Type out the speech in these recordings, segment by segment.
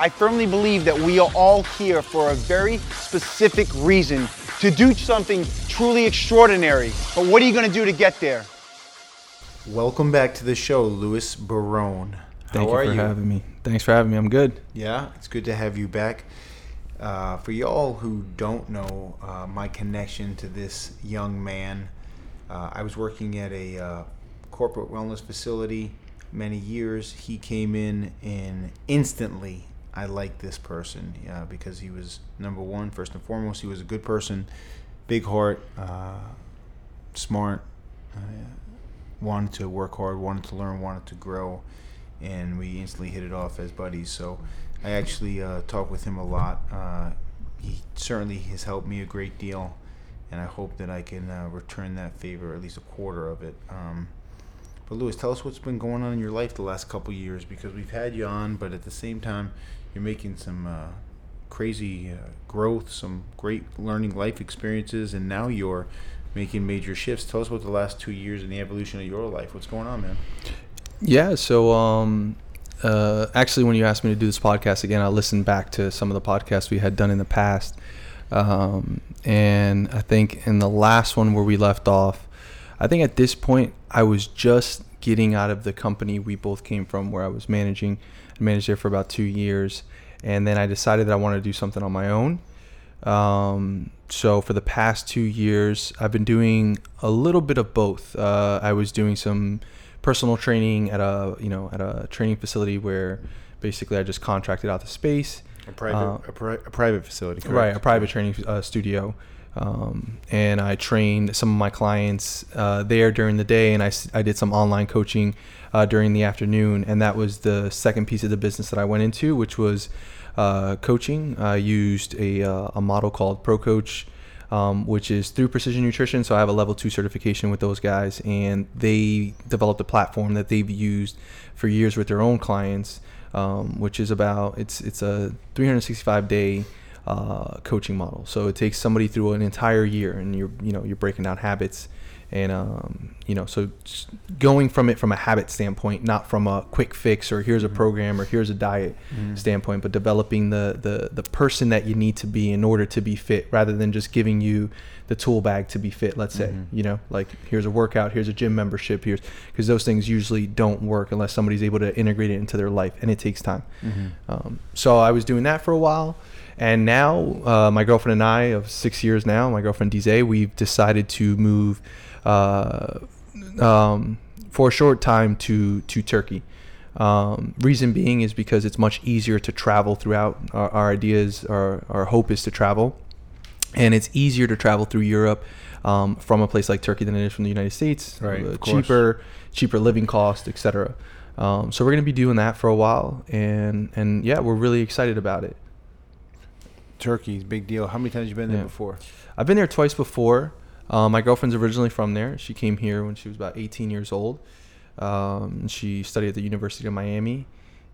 I firmly believe that we are all here for a very specific reason to do something truly extraordinary. But what are you going to do to get there? Welcome back to the show, Louis Barone. Thank How you are for you? having me. Thanks for having me. I'm good. Yeah, it's good to have you back. Uh, for y'all who don't know uh, my connection to this young man, uh, I was working at a uh, corporate wellness facility many years. He came in and instantly I liked this person uh, because he was number one, first and foremost. He was a good person, big heart, uh, smart, uh, wanted to work hard, wanted to learn, wanted to grow, and we instantly hit it off as buddies. So I actually uh, talk with him a lot. Uh, he certainly has helped me a great deal, and I hope that I can uh, return that favor, at least a quarter of it. Um, but Louis, tell us what's been going on in your life the last couple years because we've had you on, but at the same time, you're making some uh, crazy uh, growth, some great learning life experiences, and now you're making major shifts. Tell us about the last two years and the evolution of your life. What's going on, man? Yeah. So, um, uh, actually, when you asked me to do this podcast again, I listened back to some of the podcasts we had done in the past, um, and I think in the last one where we left off, I think at this point I was just getting out of the company we both came from, where I was managing. Managed there for about two years, and then I decided that I wanted to do something on my own. Um, so for the past two years, I've been doing a little bit of both. Uh, I was doing some personal training at a you know at a training facility where basically I just contracted out the space. A private, Uh, a, pri- a private facility, correct? Right, a private training uh, studio. Um, and I trained some of my clients uh, there during the day, and I, I did some online coaching uh, during the afternoon. And that was the second piece of the business that I went into, which was uh, coaching. I used a, uh, a model called Pro Coach, um, which is through Precision Nutrition. So I have a level two certification with those guys, and they developed a platform that they've used for years with their own clients, um, which is about it's it's a 365 day uh, coaching model. So it takes somebody through an entire year, and you're you know you're breaking down habits, and um, you know so going from it from a habit standpoint, not from a quick fix or here's a program or here's a diet standpoint, but developing the the the person that you need to be in order to be fit, rather than just giving you the tool bag to be fit. Let's say you know like here's a workout, here's a gym membership, here's because those things usually don't work unless somebody's able to integrate it into their life, and it takes time. Um, so I was doing that for a while, and now uh, my girlfriend and I of six years now, my girlfriend Dize, we've decided to move uh, um, for a short time to to Turkey. Um, reason being is because it's much easier to travel throughout. Our, our ideas, our our hope is to travel, and it's easier to travel through Europe um, from a place like Turkey than it is from the United States. Right, Uh, cheaper, cheaper living cost, etc. Um, so we're gonna be doing that for a while, and and yeah, we're really excited about it. Turkey's big deal. How many times you been there Yeah. before? I've been there twice before. Um, my girlfriend's originally from there. She came here when she was about 18 years old. Um, she studied at the University of Miami,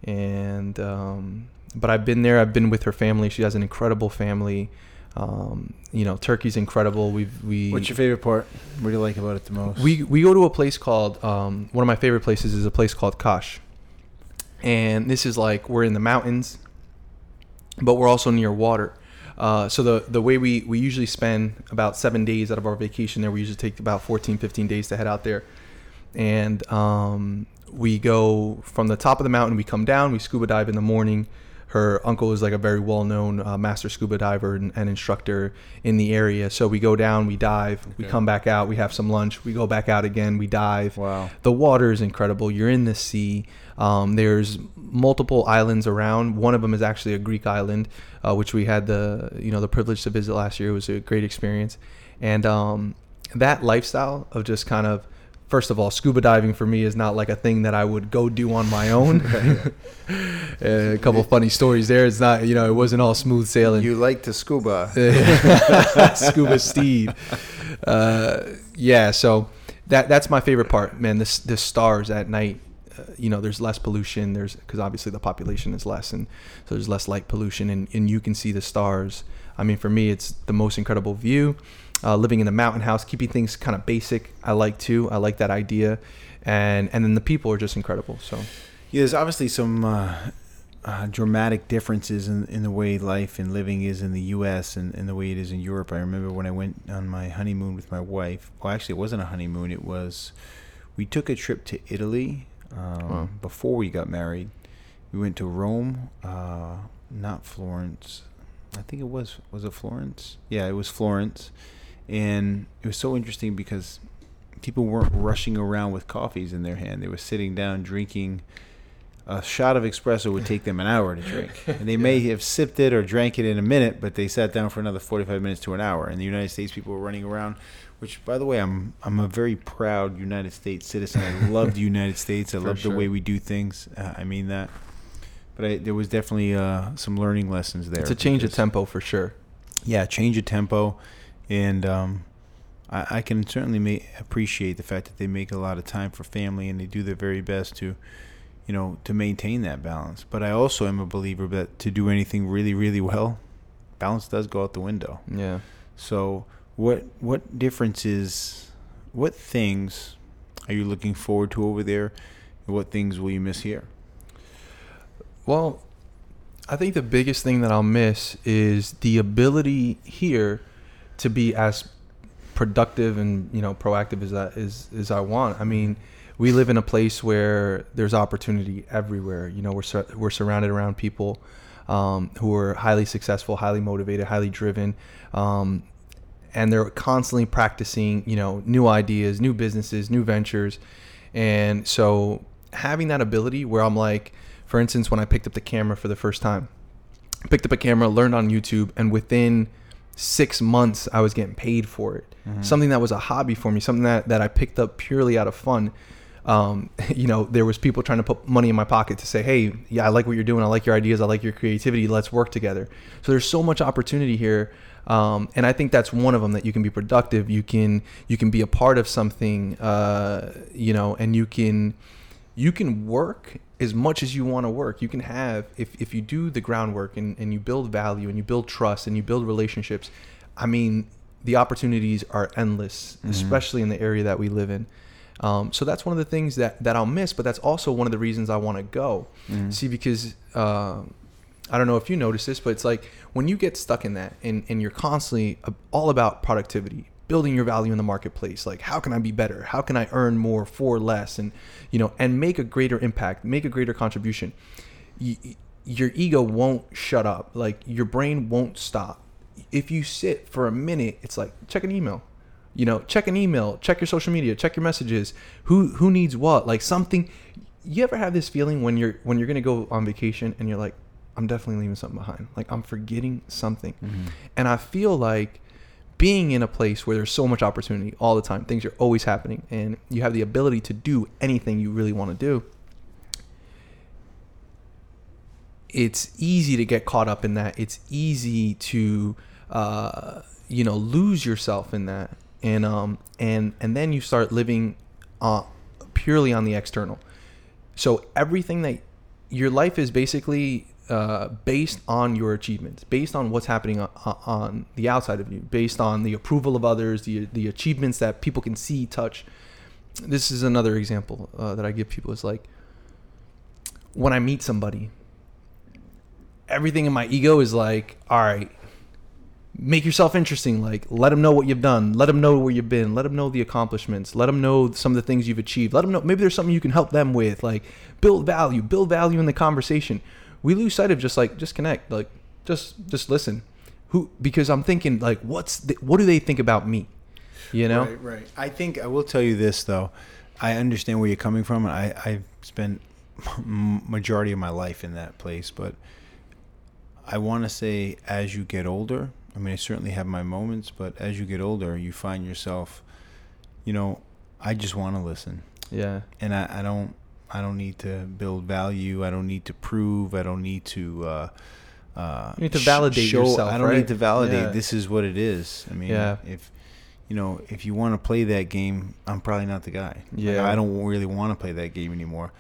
and um, but I've been there. I've been with her family. She has an incredible family. Um, you know, Turkey's incredible. We've we What's your favorite part? What do you like about it the most? we we go to a place called um, one of my favorite places is a place called Kash, and this is like we're in the mountains, but we're also near water. Uh, so the the way we we usually spend about seven days out of our vacation there, we usually take about 14, 15 days to head out there, and um, we go from the top of the mountain. We come down. We scuba dive in the morning. Her uncle is like a very well known uh, master scuba diver and, and instructor in the area. So we go down, we dive, we come back out, we have some lunch, we go back out again, we dive. Wow. The water is incredible. You're in the sea. Um, there's multiple islands around. One of them is actually a Greek island, uh, which we had the you know the privilege to visit last year. It was a great experience, and um, that lifestyle of just kind of first of all, scuba diving for me is not like a thing that I would go do on my own. a couple funny stories there. It's not, you know, it wasn't all smooth sailing. You like to scuba. scuba Steve. Uh, yeah, so that that's my favorite part, man. The the stars at night. Uh, you know, there's less pollution. There's because obviously the population is less, and so there's less light pollution, and, and you can see the stars. I mean, for me, it's the most incredible view. Uh, living in the mountain house, keeping things kind of basic. I like too. I like that idea, and and then the people are just incredible. So yeah, there's obviously some uh, uh, dramatic differences in, in the way life and living is in the U.S. And, and the way it is in Europe. I remember when I went on my honeymoon with my wife. Well, actually, it wasn't a honeymoon. It was we took a trip to Italy um, wow. before we got married. We went to Rome, uh, not Florence. I think it was was it Florence? Yeah, it was Florence and it was so interesting because people weren't rushing around with coffees in their hand. They were sitting down drinking. A shot of espresso would take them an hour to drink, and they may have sipped it or drank it in a minute, but they sat down for another forty-five minutes to an hour. In the United States, people were running around. Which, by the way, I'm I'm a very proud United States citizen. I love the United States. I love sure. the way we do things. Uh, I mean that. But I, there was definitely uh, some learning lessons there. It's a change of tempo for sure. Yeah, change of tempo and um, I, I, can certainly appreciate the fact that they make a lot of time for family and they do their very best to, you know, to maintain that balance. But I also am a believer that to do anything really, really well, balance does go out the window. Yeah. So what what differences, what things are you looking forward to over there, and what things will you miss here? Well, I think the biggest thing that I'll miss is the ability here to be as productive and you know proactive as that is as I want. I mean, we live in a place where there's opportunity everywhere. You know, we're sur- we're surrounded around people um, who are highly successful, highly motivated, highly driven, um, and they're constantly practicing. You know, new ideas, new businesses, new ventures, and so having that ability where I'm like, for instance, when I picked up the camera for the first time, picked up a camera, learned on YouTube, and within six months I was getting paid for it. Mm-hmm. Something that was a hobby for me, something that, that I picked up purely out of fun. Um, you know, there was people trying to put money in my pocket to say, "Hey, yeah, I like what you're doing. I like your ideas. I like your creativity. Let's work together." So there's so much opportunity here, um, and I think that's one of them that you can be productive. You can you can be a part of something, uh, you know, and you can you can work as much as you want to work. You can have, if, if you do the groundwork and, and you build value and you build trust and you build relationships, I mean, the opportunities are endless, mm-hmm. especially in the area that we live in. Um, so that's one of the things that, that I'll miss, but that's also one of the reasons I want to go. Mm-hmm. See, because uh, I don't know if you notice this, but it's like when you get stuck in that and, and you're constantly all about productivity, building your value in the marketplace. Like how can i be better? How can i earn more for less? And you know and make a greater impact make a greater contribution. Your ego won't shut up. Like your brain won't stop. If you sit for a minute it's like check an email. You know check an email check your social media check your messages. Who who needs what? Like something you ever have this feeling when you're when you're gonna go on vacation and you're like i'm definitely leaving something behind. Like i'm forgetting something. Mm-hmm. and i feel like being in a place where there's so much opportunity all the time, things are always happening, and you have the ability to do anything you really want to do, it's easy to get caught up in that. It's easy to, uh, you know, lose yourself in that, and um, and and then you start living, uh, purely on the external. So everything that your life is basically uh, based on your achievements, based on what's happening on, on, the outside of you, based on the approval of others, the the achievements that people can see, touch. This is another example uh, that I give people. Is like when I meet somebody, everything in my ego is like, all right, make yourself interesting. Like, let them know what you've done. Let them know where you've been. Let them know the accomplishments. Let them know some of the things you've achieved. Let them know maybe there's something you can help them with. Like, build value. Build value in the conversation we lose sight of just like just connect, like just just listen. Who because I'm thinking like what's the, what do they think about me? You know? Right, right. I think I will tell you this though. I understand where you're coming from. I I've spent majority of my life in that place, but I want to say as you get older, I mean I certainly have my moments, but as you get older, you find yourself you know, I just want to listen, Yeah. and I, I don't I don't need to build value. I don't need to prove. I don't need to. Uh, uh, You need to validate yourself, I don't right? need to validate. Yeah. This is what it is. I mean, Yeah. if you know, if you want to play that game, I'm probably not the guy. Like, Yeah. I don't really want to play that game anymore.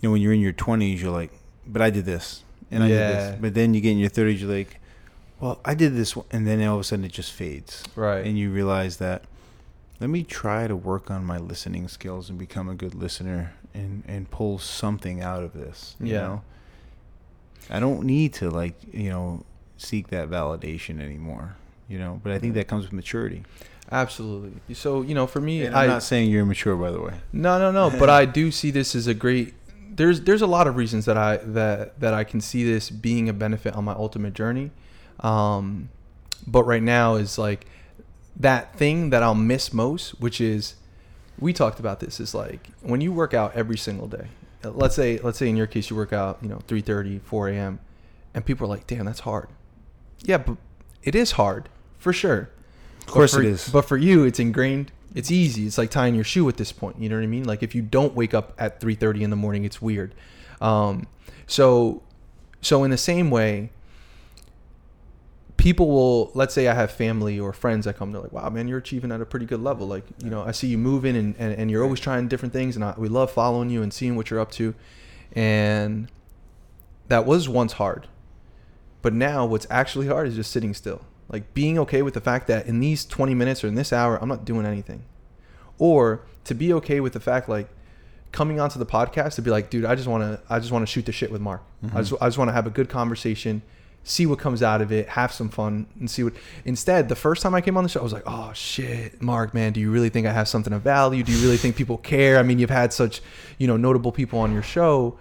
You know, when you're in your 20s, you're like, but I did this and I did this. But then you get in your 30s, you're like, well, I did this, and then all of a sudden it just fades, Right. and you realize that. Let me try to work on my listening skills and become a good listener and and pull something out of this. You Yeah. know, I don't need to like you know seek that validation anymore. You know, but I think that comes with maturity. Absolutely. So you know, for me, And I I'm not saying you're immature, by the way. no, no, no. but I do see this as a great. There's there's a lot of reasons that I that that I can see this being a benefit on my ultimate journey. Um, but right now is like that thing that I'll miss most, which is we talked about this is like when you work out every single day. uh, Let's say let's say in your case you work out, you know, 3:30, 4 a.m. and people are like, "Damn, that's hard." Yeah, but it is hard for sure. Of course for, it is. But for you, it's ingrained. It's easy. It's like tying your shoe at this point. You know what I mean? Like if you don't wake up at 3:30 in the morning, it's weird. Um, so, so in the same way, people will. Let's say I have family or friends that come. They're like, "Wow, man, you're achieving at a pretty good level. Like, you know, I see you moving and and, and you're always trying different things, and I, we love following you and seeing what you're up to." And that was once hard. But now what's actually hard is just sitting still. Like being okay with the fact that in these 20 minutes or in this hour, I'm not doing anything. Or to be okay with the fact like coming onto the podcast to be like, dude, I just want to I just want to shoot the shit with Mark. I mm-hmm. just I just want to have a good conversation, see what comes out of it, have some fun and see what Instead, the first time I came on the show, I was like, "Oh shit, Mark, man, do you really think I have something of value? Do you really think people care? I mean, you've had such, you know, notable people on your show.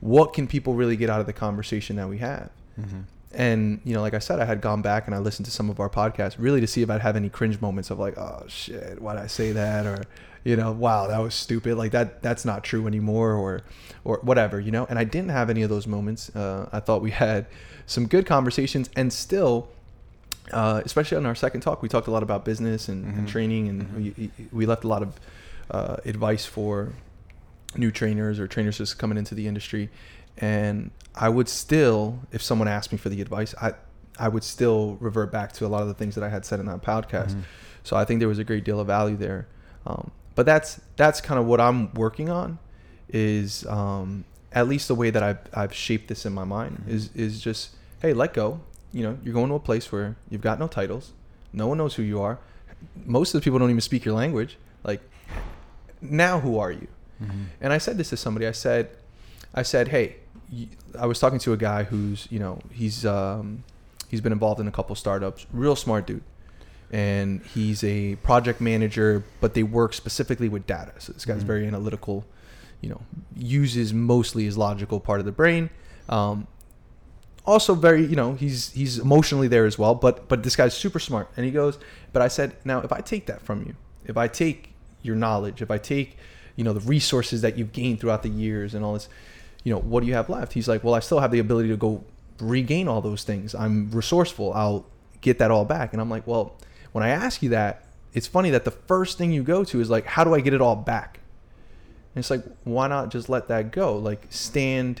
What can people really get out of the conversation that we have?" Mm-hmm. And you know, like I said, I had gone back and I listened to some of our podcasts really to see if I'd have any cringe moments of like, oh shit, why'd I say that? Or, you know, wow, that was stupid. Like that, that's not true anymore, or, or whatever, you know. And I didn't have any of those moments. Uh, I thought we had some good conversations, and still, uh, especially on our second talk, we talked a lot about business and, and training, and we we left a lot of uh, advice for new trainers or trainers just coming into the industry and i would still if someone asked me for the advice i i would still revert back to a lot of the things that i had said in that podcast so i think there was a great deal of value there um, but that's that's kind of what i'm working on is um, at least the way that I've, I've shaped this in my mind is is just hey let go. You know you're going to a place where you've got no titles. No one knows who you are. Most of the people don't even speak your language. Like now who are you? And i said this to somebody. I said i said hey I was talking to a guy who's you know he's um, he's been involved in a couple startups. Real smart dude and he's a project manager but they work specifically with data. So this guy's very analytical you know uses mostly his logical part of the brain. Um, also very you know he's he's emotionally there as well but but this guy's super smart. And he goes but i said now if i take that from you if i take your knowledge if i take you know the resources that you've gained throughout the years and all this you know what do you have left? He's like well i still have the ability to go regain all those things. I'm resourceful. I'll get that all back. And i'm like well when i ask you that it's funny that the first thing you go to is like how do i get it all back and it's like, why not just let that go? Like stand,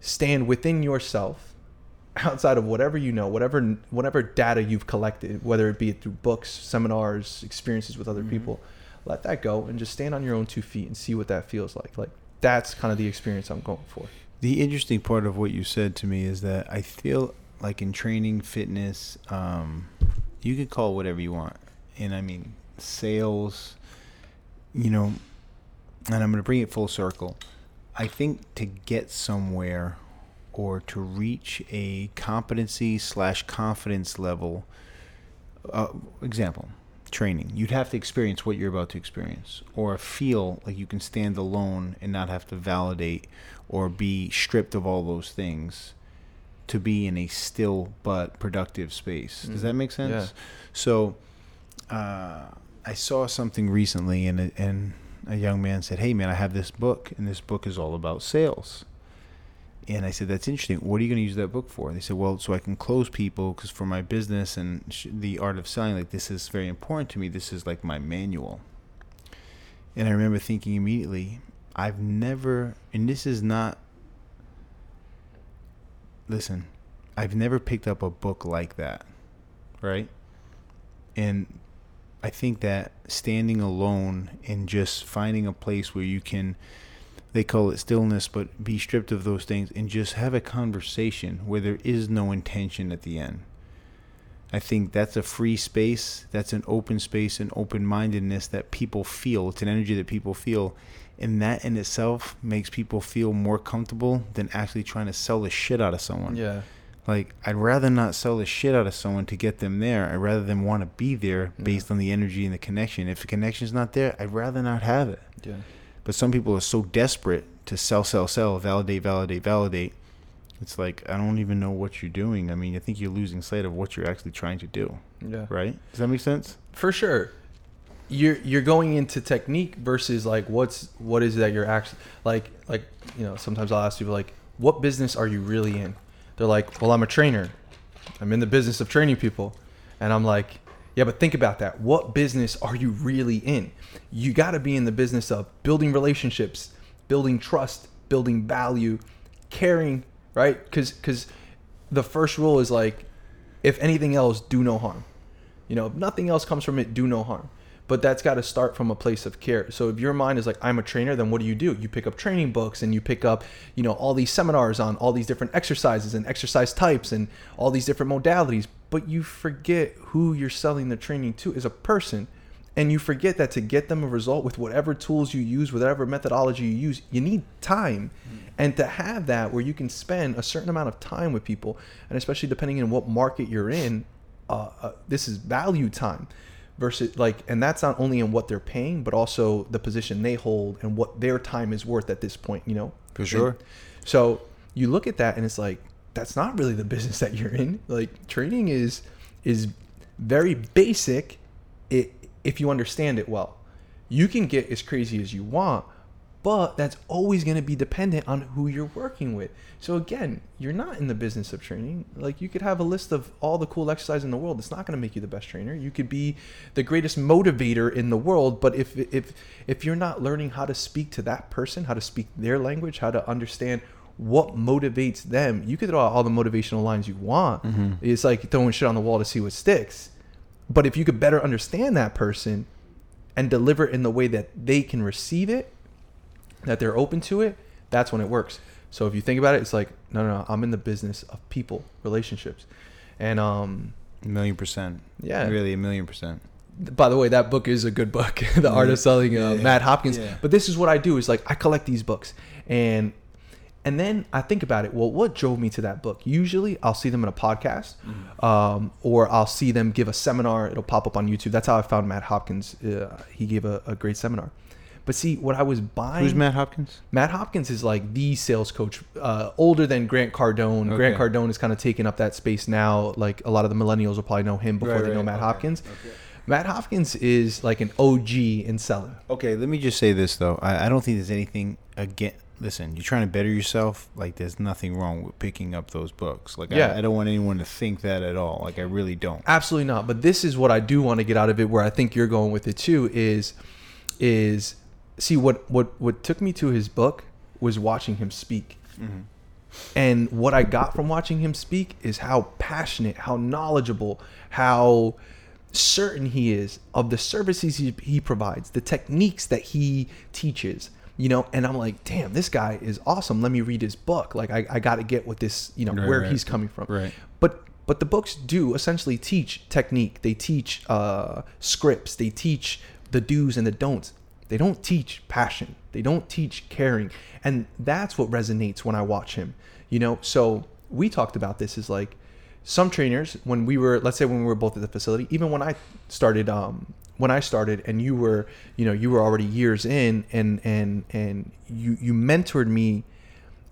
stand within yourself, outside of whatever you know, whatever whatever data you've collected, whether it be through books, seminars, experiences with other people. Let that go and just stand on your own two feet and see what that feels like. Like that's kind of the experience I'm going for. The interesting part of what you said to me is that I feel like in training, fitness, um, you could call whatever you want, and I mean sales. You know, and I'm going to bring it full circle. I think to get somewhere or to reach a competency slash confidence level, uh, example, training, you'd have to experience what you're about to experience or feel like you can stand alone and not have to validate or be stripped of all those things to be in a still but productive space. Does that make sense? Yeah. So, uh, I saw something recently, and a, and a young man said, "Hey, man, I have this book, and this book is all about sales." And I said, "That's interesting. What are you going to use that book for?" And They said, "Well, so I can close people because for my business and sh- the art of selling, like this is very important to me. This is like my manual." And I remember thinking immediately, I've never, and this is not, listen, I've never picked up a book like that, right? And I think that standing alone and just finding a place where you can, they call it stillness, but be stripped of those things and just have a conversation where there is no intention at the end. I think that's a free space. That's an open space and open mindedness that people feel. It's an energy that people feel. And that in itself makes people feel more comfortable than actually trying to sell the shit out of someone. Yeah. Like, I'd rather not sell the shit out of someone to get them there. I'd rather them want to be there based on the energy and the connection. If the connection's not there, I'd rather not have it. Yeah. But some people are so desperate to sell, sell, sell, validate, validate, validate. It's like I don't even know what you're doing. I mean, I think you're losing sight of what you're actually trying to do. Yeah. Right? Does that make sense? For sure. You're you're going into technique versus like what's what is that you're actually like like you know sometimes I'll ask people like what business are you really in? They're like, well, I'm a trainer. I'm in the business of training people, and I'm like, yeah, but think about that. What business are you really in? You got to be in the business of building relationships, building trust, building value, caring, right? Because because the first rule is like, if anything else, do no harm. You know, if nothing else comes from it, do no harm. But that's got to start from a place of care. So if your mind is like, I'm a trainer, then what do you do? You pick up training books and you pick up, you know, all these seminars on all these different exercises and exercise types and all these different modalities. But you forget who you're selling the training to is a person. And you forget that to get them a result with whatever tools you use, whatever methodology you use, you need time. And to have that where you can spend a certain amount of time with people, and especially depending on what market you're in, uh, uh, this is value time versus like and that's not only in what they're paying but also the position they hold and what their time is worth at this point you know? For sure. And so you look at that and it's like that's not really the business that you're in. Like training is is very basic. It, if you understand it well you can get as crazy as you want but that's always going to be dependent on who you're working with. So again, you're not in the business of training. Like you could have a list of all the cool exercise in the world. It's not going to make you the best trainer. You could be the greatest motivator in the world, but if if if you're not learning how to speak to that person, how to speak their language, how to understand what motivates them, you could throw out all the motivational lines you want. Mm-hmm. It's like throwing shit on the wall to see what sticks. But if you could better understand that person and deliver it in the way that they can receive it, that they're open to it, that's when it works. So if you think about it, it's like, no, no, no, I'm in the business of people, relationships. And um, A million percent. Yeah. Really, a million percent. by the way, that book is a good book, The Art of Selling, uh, Yeah. Matt Hopkins. Yeah. But this is what I do: is like I collect these books, and and then I think about it. Well, what drove me to that book? Usually, I'll see them in a podcast, Mm-hmm. um, or I'll see them give a seminar. It'll pop up on YouTube. That's how I found Matt Hopkins. Uh, he gave a, a great seminar. But see, what I was buying. Who's Matt Hopkins? Matt Hopkins is like the sales coach, uh, older than Grant Cardone. Grant Cardone is kind of taking up that space now. Like a lot of the millennials will probably know him before Right, they know right, Matt okay, Hopkins. Matt Hopkins is like an OG in selling. Okay, let me just say this though. I, I don't think there's anything again. Listen, you're trying to better yourself. Like, there's nothing wrong with picking up those books. Like, Yeah. I, I don't want anyone to think that at all. Like, I really don't. Absolutely not. But this is what I do want to get out of it. Where I think you're going with it too is, is see what what what took me to his book was watching him speak. And what I got from watching him speak is how passionate, how knowledgeable, how certain he is of the services he, he provides, the techniques that he teaches. You know, and I'm like, damn, this guy is awesome. Let me read his book. Like, I, I got to get what this, you know, Right, where right. he's coming from. Right. But but the books do essentially teach technique. They teach uh, scripts. They teach the do's and the don'ts. They don't teach passion. They don't teach caring, and that's what resonates when I watch him. You know, so we talked about this is like some trainers when we were let's say when we were both at the facility even when i started um when i started and you were you know you were already years in and and and you you mentored me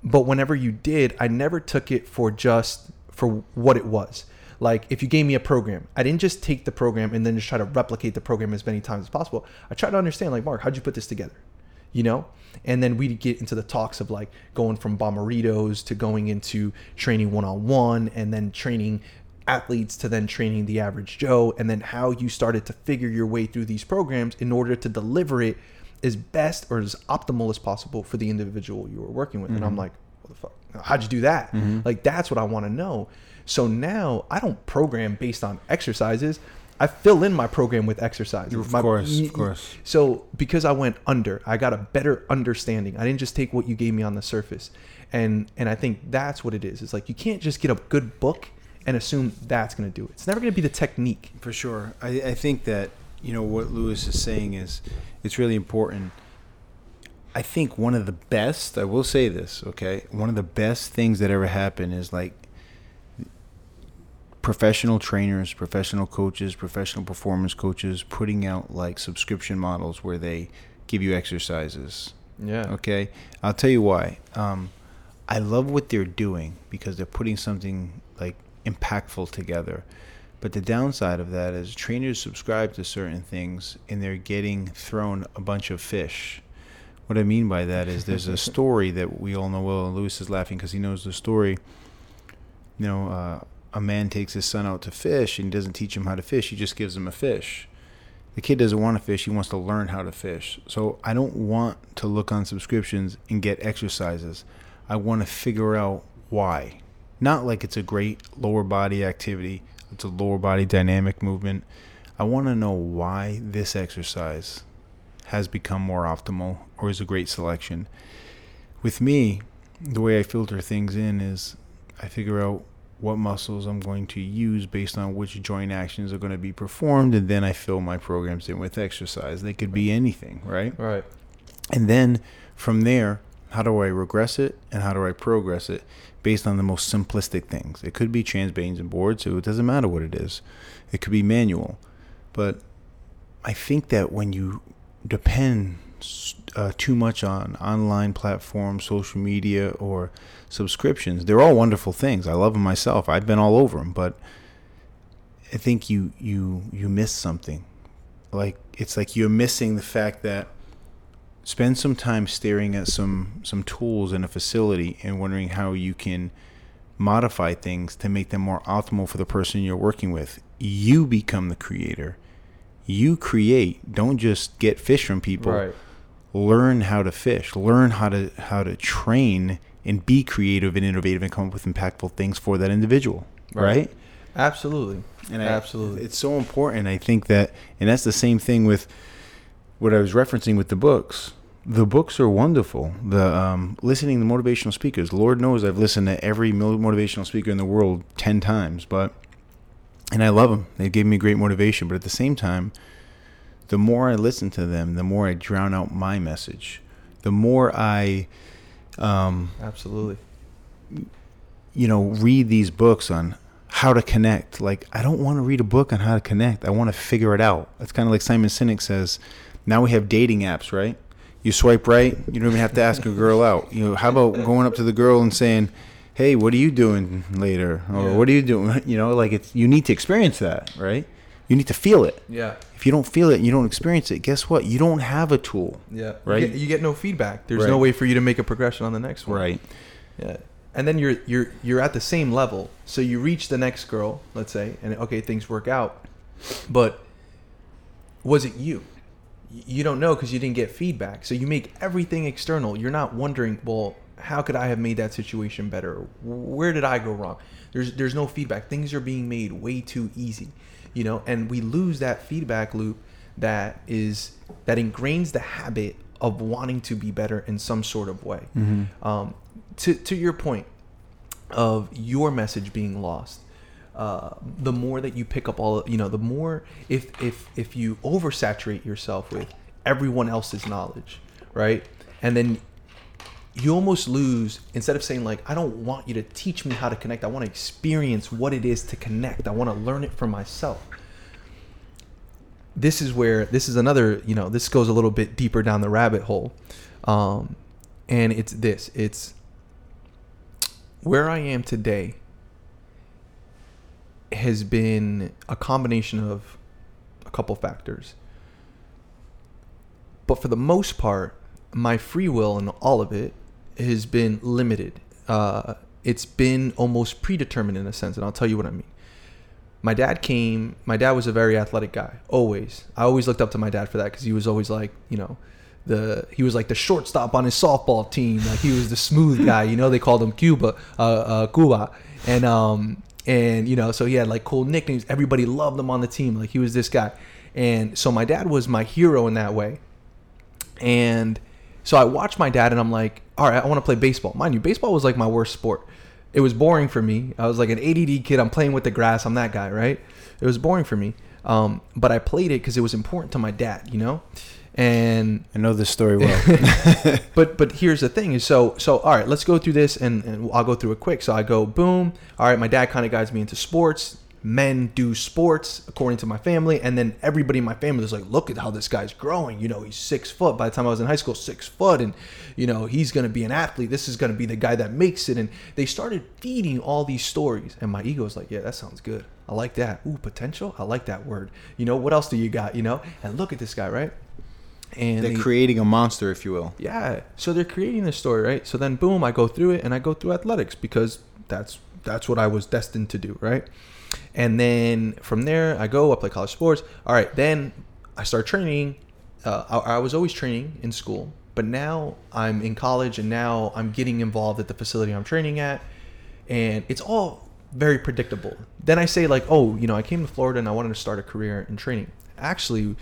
but whenever you did i never took it for just for what it was like if you gave me a program i didn't just take the program and then just try to replicate the program as many times as possible i tried to understand like mark how'd you put this together you know and then we'd get into the talks of like going from bomberitos to going into training one-on-one and then training athletes to then training the average joe and then how you started to figure your way through these programs in order to deliver it as best or as optimal as possible for the individual you were working with. And I'm mm-hmm. like, what the fuck? How'd you do that? Mm-hmm. Like that's what I want to know. So now I don't program based on exercises. I fill in my program with exercises. Of My- course, of course. So because I went under, I got a better understanding. I didn't just take what you gave me on the surface. And and I think that's what it is. It's like you can't just get a good book and assume that's going to do it. It's never going to be the technique. For sure. I, I think that, you know, what Lewis is saying is it's really important. I think one of the best, I will say this, okay? One of the best things that ever happened is like professional trainers, professional coaches, professional performance coaches putting out like subscription models where they give you exercises. Yeah. Okay, I'll tell you why. Um, I love what they're doing because they're putting something like impactful together. But the downside of that is trainers subscribe to certain things and they're getting thrown a bunch of fish. What I mean by that is there's a story that we all know well. and Lewis is laughing because he knows the story. You know, uh, a man takes his son out to fish and doesn't teach him how to fish. He just gives him a fish. The kid doesn't want to fish he wants to learn how to fish. So i don't want to look on subscriptions and get exercises. I want to figure out why. Not like it's a great lower body activity it's a lower body dynamic movement. I want to know why this exercise has become more optimal or is a great selection. With me the way i filter things in is i figure out what muscles I'm going to use based on which joint actions are going to be performed, and then I fill my programs in with exercise. They could be anything, right? Right. And then from there, how do I regress it and how do I progress it based on the most simplistic things? It could be transbanes and boards, so it doesn't matter what it is. It could be manual. But I think that when you depend uh, too much on online platforms, social media, or subscriptions, they're all wonderful things. I love them myself. I've been all over them, but I think you you you miss something. Like it's like you're missing the fact that spend some time staring at some some tools in a facility and wondering how you can modify things to make them more optimal for the person you're working with. You become the creator. You create. Don't just get fish from people. Right. Learn how to fish. Learn how to how to train and be creative and innovative and come up with impactful things for that individual. Right? Absolutely. And I- Absolutely. it's so important. I think that, and that's the same thing with what I was referencing with the books. The books are wonderful. The um, listening to motivational speakers. Lord knows I've listened to every motivational speaker in the world ten times, but and I love them. They gave me great motivation. But at the same time, the more I listen to them, the more I drown out my message. The more I um, Absolutely. you know, read these books on how to connect. Like, I don't want to read a book on how to connect. I want to figure it out. It's kind of like Simon Sinek says. Now we have dating apps, right? You swipe right, you don't even have to ask a girl out. You know, how about going up to the girl and saying, "Hey, what are you doing later?" Or Yeah. "What are you doing?" You know, like it's you need to experience that, right? You need to feel it. Yeah. If you don't feel it you don't experience it, guess what? You don't have a tool. Yeah. Right. You get, you get no feedback. There's Right. no way for you to make a progression on the next one. Right. Yeah. And then you're you're you're at the same level. So you reach the next girl, let's say, and okay, things work out. But was it you? You don't know because you didn't get feedback. So you make everything external. You're not wondering, well, how could I have made that situation better? Where did I go wrong? There's there's no feedback. Things are being made way too easy, you know, and we lose that feedback loop that is that ingrains the habit of wanting to be better in some sort of way. Um, to to your point of your message being lost, uh, the more that you pick up all, you know, the more if if if you oversaturate yourself with everyone else's knowledge, right, and then you almost lose instead of saying like i don't want you to teach me how to connect i want to experience what it is to connect. I want to learn it for myself. This is where this is another you know this goes a little bit deeper down the rabbit hole. Um and it's this it's where i am today has been a combination of a couple factors. But for the most part my free will and all of it has been limited uh, it's been almost predetermined in a sense and i'll tell you what i mean my dad came my dad was a very athletic guy always i always looked up to my dad for that because he was always like you know the he was like the shortstop on his softball team. Like he was the smooth guy. You know, they called him Cuba, uh, uh, Cuba, and um and you know, so he had like cool nicknames. Everybody loved him on the team. Like he was this guy, and so my dad was my hero in that way. And so I watched my dad, and I'm like, all right, I want to play baseball. Mind you, baseball was like my worst sport. It was boring for me. I was like an ADD kid. I'm playing with the grass. I'm that guy, right? It was boring for me. Um, but I played it because it was important to my dad, you know. And I know this story well. but but here's the thing is so so all right let's go through this and, and i'll go through it quick so i go boom all right my dad kind of guides me into sports men do sports according to my family and then everybody in my family was like look at how this guy's growing. You know he's six foot. By the time i was in high school six foot and you know he's going to be an athlete. This is going to be the guy that makes it. And they started feeding all these stories. And my ego was like yeah that sounds good. I like that. Ooh potential? I like that word. You know what else do you got you know? And look at this guy right? And They're they- creating a monster, if you will. yeah. So they're creating this story, right? So then boom, I go through it and I go through athletics because that's that's what I was destined to do, right? And then from there I go, I play college sports. All right, then I start training. Uh, I, I was always training in school, but now I'm in college and now I'm getting involved at the facility I'm training at, and it's all very predictable. Then I say like, oh, you know, I came to Florida and I wanted to start a career in training. Actually,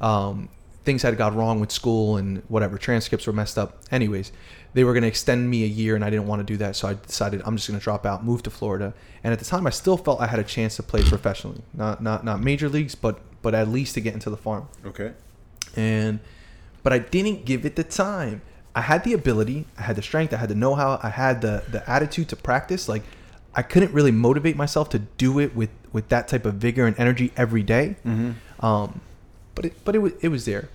um, things had got wrong with school and whatever transcripts were messed up. Anyways, they were going to extend me a year and I didn't want to do that, so I decided I'm just going to drop out, move to Florida. And at the time, I still felt I had a chance to play professionally, not not not major leagues, but but at least to get into the farm Okay. and but I didn't give it the time. I had the ability, I had the strength, I had the know-how, I had the the attitude to practice. Like I couldn't really motivate myself to do it with with that type of vigor and energy every day. Um, but it but it was it was there.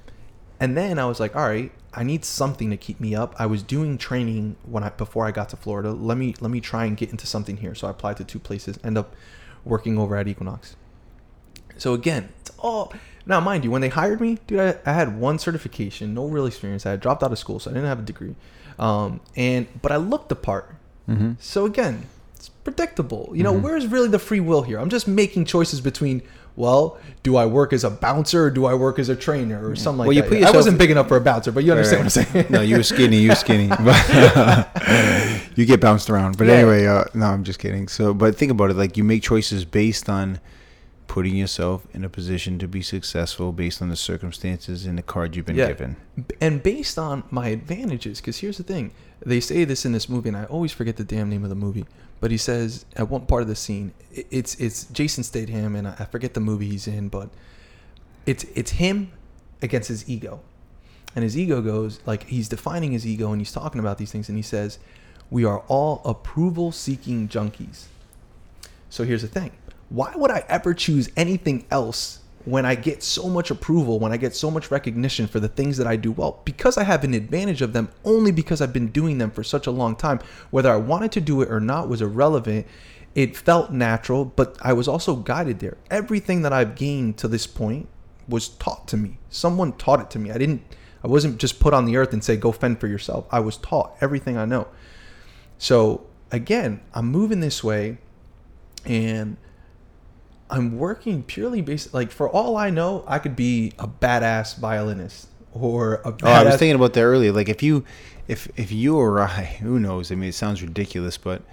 And then I was like, all right, I need something to keep me up. I was doing training when I before I got to Florida. Let me let me try and get into something here. So I applied to two places. End up working over at Equinox. So again, it's all now, mind you, when they hired me, dude, I, I had one certification, no real experience. I had dropped out of school, so I didn't have a degree. Um, and but I looked the part. So again, it's predictable. You know, where's really the free will here? I'm just making choices between. Well, do I work as a bouncer or do I work as a trainer or something like Well, you that? put I wasn't big enough for a bouncer, but you understand Right. what I'm saying. no, you were skinny. You were skinny. You get bounced around. But Yeah. anyway, uh, no, I'm just kidding. So, but think about it. Like you make choices based on putting yourself in a position to be successful based on the circumstances and the card you've been given. And based on my advantages, because here's the thing they say this in this movie, and I always forget the damn name of the movie. But he says at one part of the scene, it's it's Jason Statham, and I forget the movie he's in, but it's it's him against his ego, and his ego goes like he's defining his ego, and he's talking about these things, and he says, "We are all approval-seeking junkies." So here's the thing. Why would I ever choose anything else when I get so much approval, when I get so much recognition for the things that I do well? Because I have an advantage of them only because I've been doing them for such a long time. Whether I wanted to do it or not was irrelevant. It felt natural, but I was also guided there. Everything that I've gained to this point was taught to me. Someone taught it to me. I didn't I wasn't just put on the earth and say go fend for yourself. I was taught everything I know. So again, I'm moving this way and I'm working purely based like for all I know, I could be a badass violinist or a badass Oh, I was thinking about that earlier. Like if you, if if you or I, who knows? I mean, it sounds ridiculous, but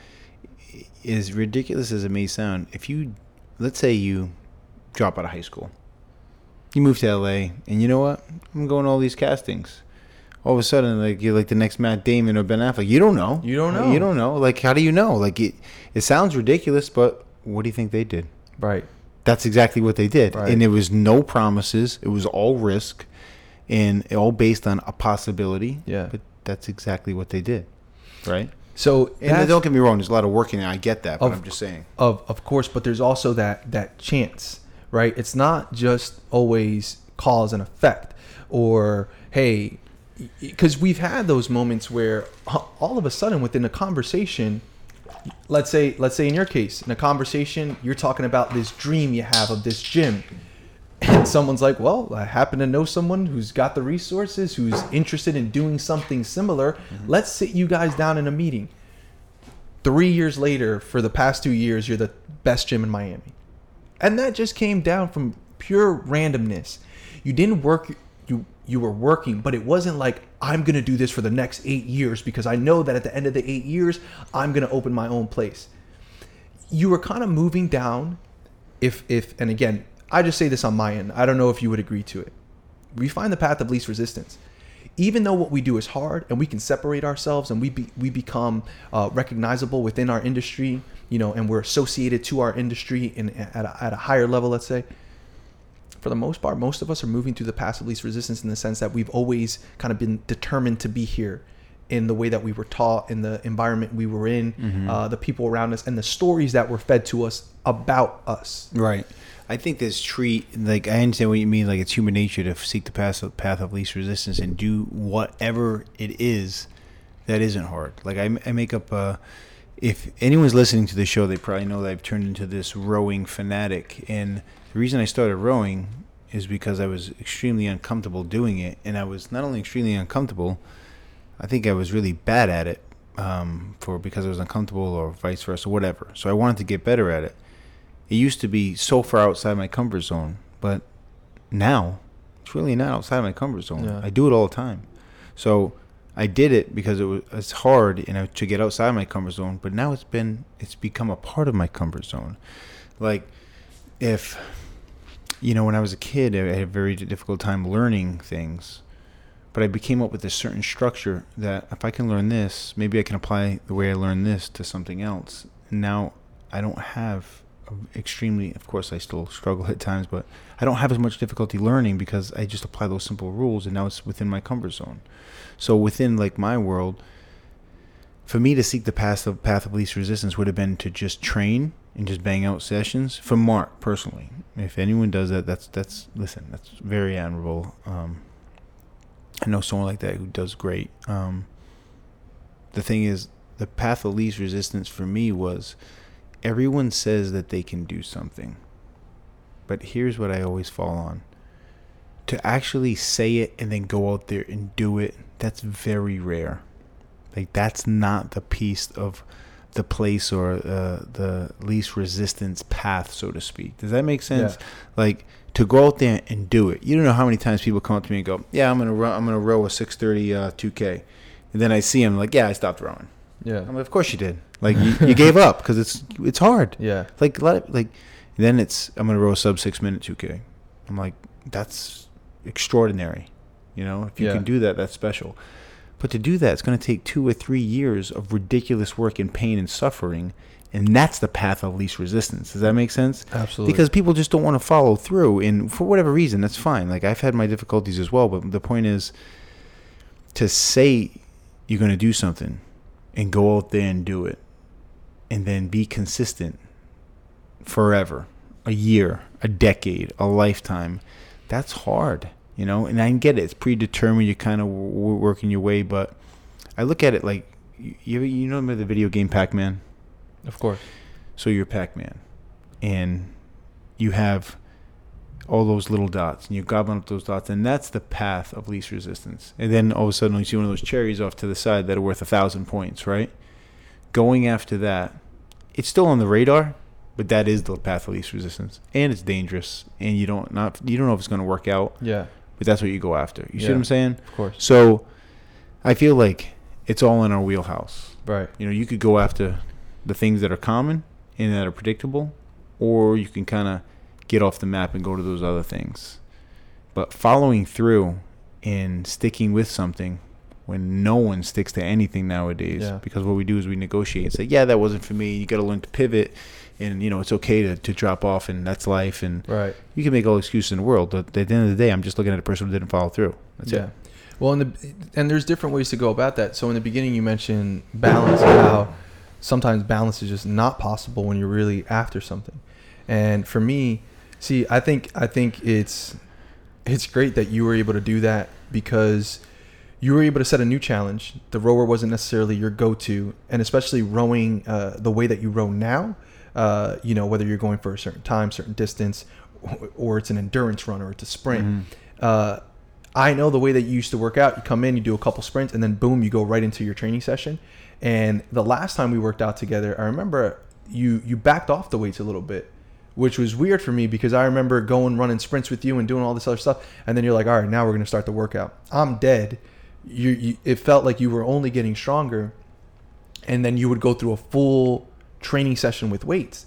as ridiculous as it may sound, if you, let's say you drop out of high school, you move to LA, and you know what? I'm going to all these castings. All of a sudden, like you're like the next Matt Damon or Ben Affleck. You don't know. You don't uh, know. You don't know. Like, how do you know? Like, it, it sounds ridiculous, but what do you think they did? Right. That's exactly what they did. Right. And it was no promises. It was all risk and all based on a possibility. Yeah. But that's exactly what they did. Right? So And don't get me wrong, there's a lot of work in it. I get that, but Of- I'm just saying. of of course but there's also that that chance right it's not just always cause and effect or hey because we've had those moments where uh, all of a sudden within a conversation let's say let's say in your case in a conversation you're talking about this dream you have of this gym and someone's like well i happen to know someone who's got the resources who's interested in doing something similar mm-hmm. let's sit you guys down in a meeting three years later, for the past two years, you're the best gym in Miami. And that just came down from pure randomness. You didn't work you were working, but it wasn't like I'm gonna do this for the next eight years because I know that at the end of the eight years I'm gonna open my own place. You were kind of moving down, if if and again I just say this on my end. I don't know if you would agree to it. We find the path of least resistance. Even though what we do is hard and we can separate ourselves and we be, we become uh, recognizable within our industry, you know, and we're associated to our industry in at a, at a higher level, let's say for the most part, most of us are moving through the path of least resistance in the sense that we've always kind of been determined to be here in the way that we were taught, in the environment we were in, Mm-hmm. uh, the people around us, and the stories that were fed to us about us. Right. I think this treat like I understand what you mean. Like it's human nature to seek the path of, path of least resistance and do whatever it is that isn't hard. Like I, I make up. Uh, if anyone's listening to the show, they probably know that I've turned into this rowing fanatic. And the reason I started rowing is because I was extremely uncomfortable doing it, and I was not only extremely uncomfortable, I think I was really bad at it um, for because I was uncomfortable or vice versa, whatever. So I wanted to get better at it. It used to be so far outside my comfort zone, but now it's really not outside my comfort zone. Yeah. I do it all the time. So I did it because it was it's hard and I, to get outside my comfort zone. But now it's been it's become a part of my comfort zone. Like if you know when I was a kid, I had a very difficult time learning things. But I became up with a certain structure that if I can learn this, maybe I can apply the way I learned this to something else. And now I don't have extremely, of course, I still struggle at times, but I don't have as much difficulty learning because I just apply those simple rules and now it's within my comfort zone. So within like my world, for me to seek the path of path of least resistance would have been to just train and just bang out sessions. For Mark personally, if anyone does that, that's that's listen, that's very admirable. Um, I know someone like that who does great. Um, the thing is, the path of least resistance for me was everyone says that they can do something, but here's what I always fall on: to actually say it and then go out there and do it. That's very rare. Like that's not the piece of the place or uh, the least resistance path, so to speak. Does that make sense? Yeah. Like to go out there and do it. You don't know how many times people come up to me and go, "Yeah, I'm gonna run. I'm gonna row a 6:30 uh, 2K," and then I see them like, "Yeah, I stopped rowing." Yeah. I'm like, "Of course you did. Like you, you gave up because it's it's hard. Yeah. Like let it, like then it's I'm gonna row a sub six minute 2K. I'm like, that's extraordinary. You know, if you Yeah. can do that, that's special. But to do that, it's going to take two or three years of ridiculous work and pain and suffering, and that's the path of least resistance. Does that make sense? Absolutely. Because people just don't want to follow through, and for whatever reason, that's fine. Like I've had my difficulties as well, but the point is to say you're going to do something and go out there and do it, and then be consistent forever, a year, a decade, a lifetime. That's hard, you know. And I can get it; it's predetermined. You're kind of w- working your way, but I look at it like you you know the video game Pac-Man. of course. So you're Pac-Man, and you have all those little dots, and you're gobbling up those dots, and that's the path of least resistance. And then all of a sudden, you see one of those cherries off to the side that are worth a thousand points, right? Going after that, it's still on the radar, but that is the path of least resistance, and it's dangerous, and you don't not you don't know if it's going to work out, Yeah. But that's what you go after. You see what I'm saying? Of course. So, I feel like it's all in our wheelhouse. Right. You know, you could go after the things that are common and that are predictable, or you can kind of get off the map and go to those other things. But following through and sticking with something when no one sticks to anything nowadays, Yeah. because what we do is we negotiate and say, yeah, that wasn't for me. You got to learn to pivot. And, you know, it's okay to, to drop off, and that's life. And Right. you can make all excuses in the world. But at the end of the day, I'm just looking at a person who didn't follow through. That's yeah. it. Well, in the and there's different ways to go about that. So in the beginning, you mentioned balance how sometimes balance is just not possible when you're really after something. And for me, see, I think I think it's it's great that you were able to do that because you were able to set a new challenge. The rower wasn't necessarily your go-to, and especially rowing uh, the way that you row now. Uh, you know, whether you're going for a certain time, certain distance, or, or it's an endurance run or it's a sprint. Uh, I know the way that you used to work out. You come in, you do a couple sprints, and then boom, you go right into your training session. And the last time we worked out together, I remember you you backed off the weights a little bit which was weird for me because I remember going running sprints with you and doing all this other stuff, and then you're like, all right, now we're gonna start the workout. I'm dead. You, you it felt like you were only getting stronger, and then you would go through a full training session with weights.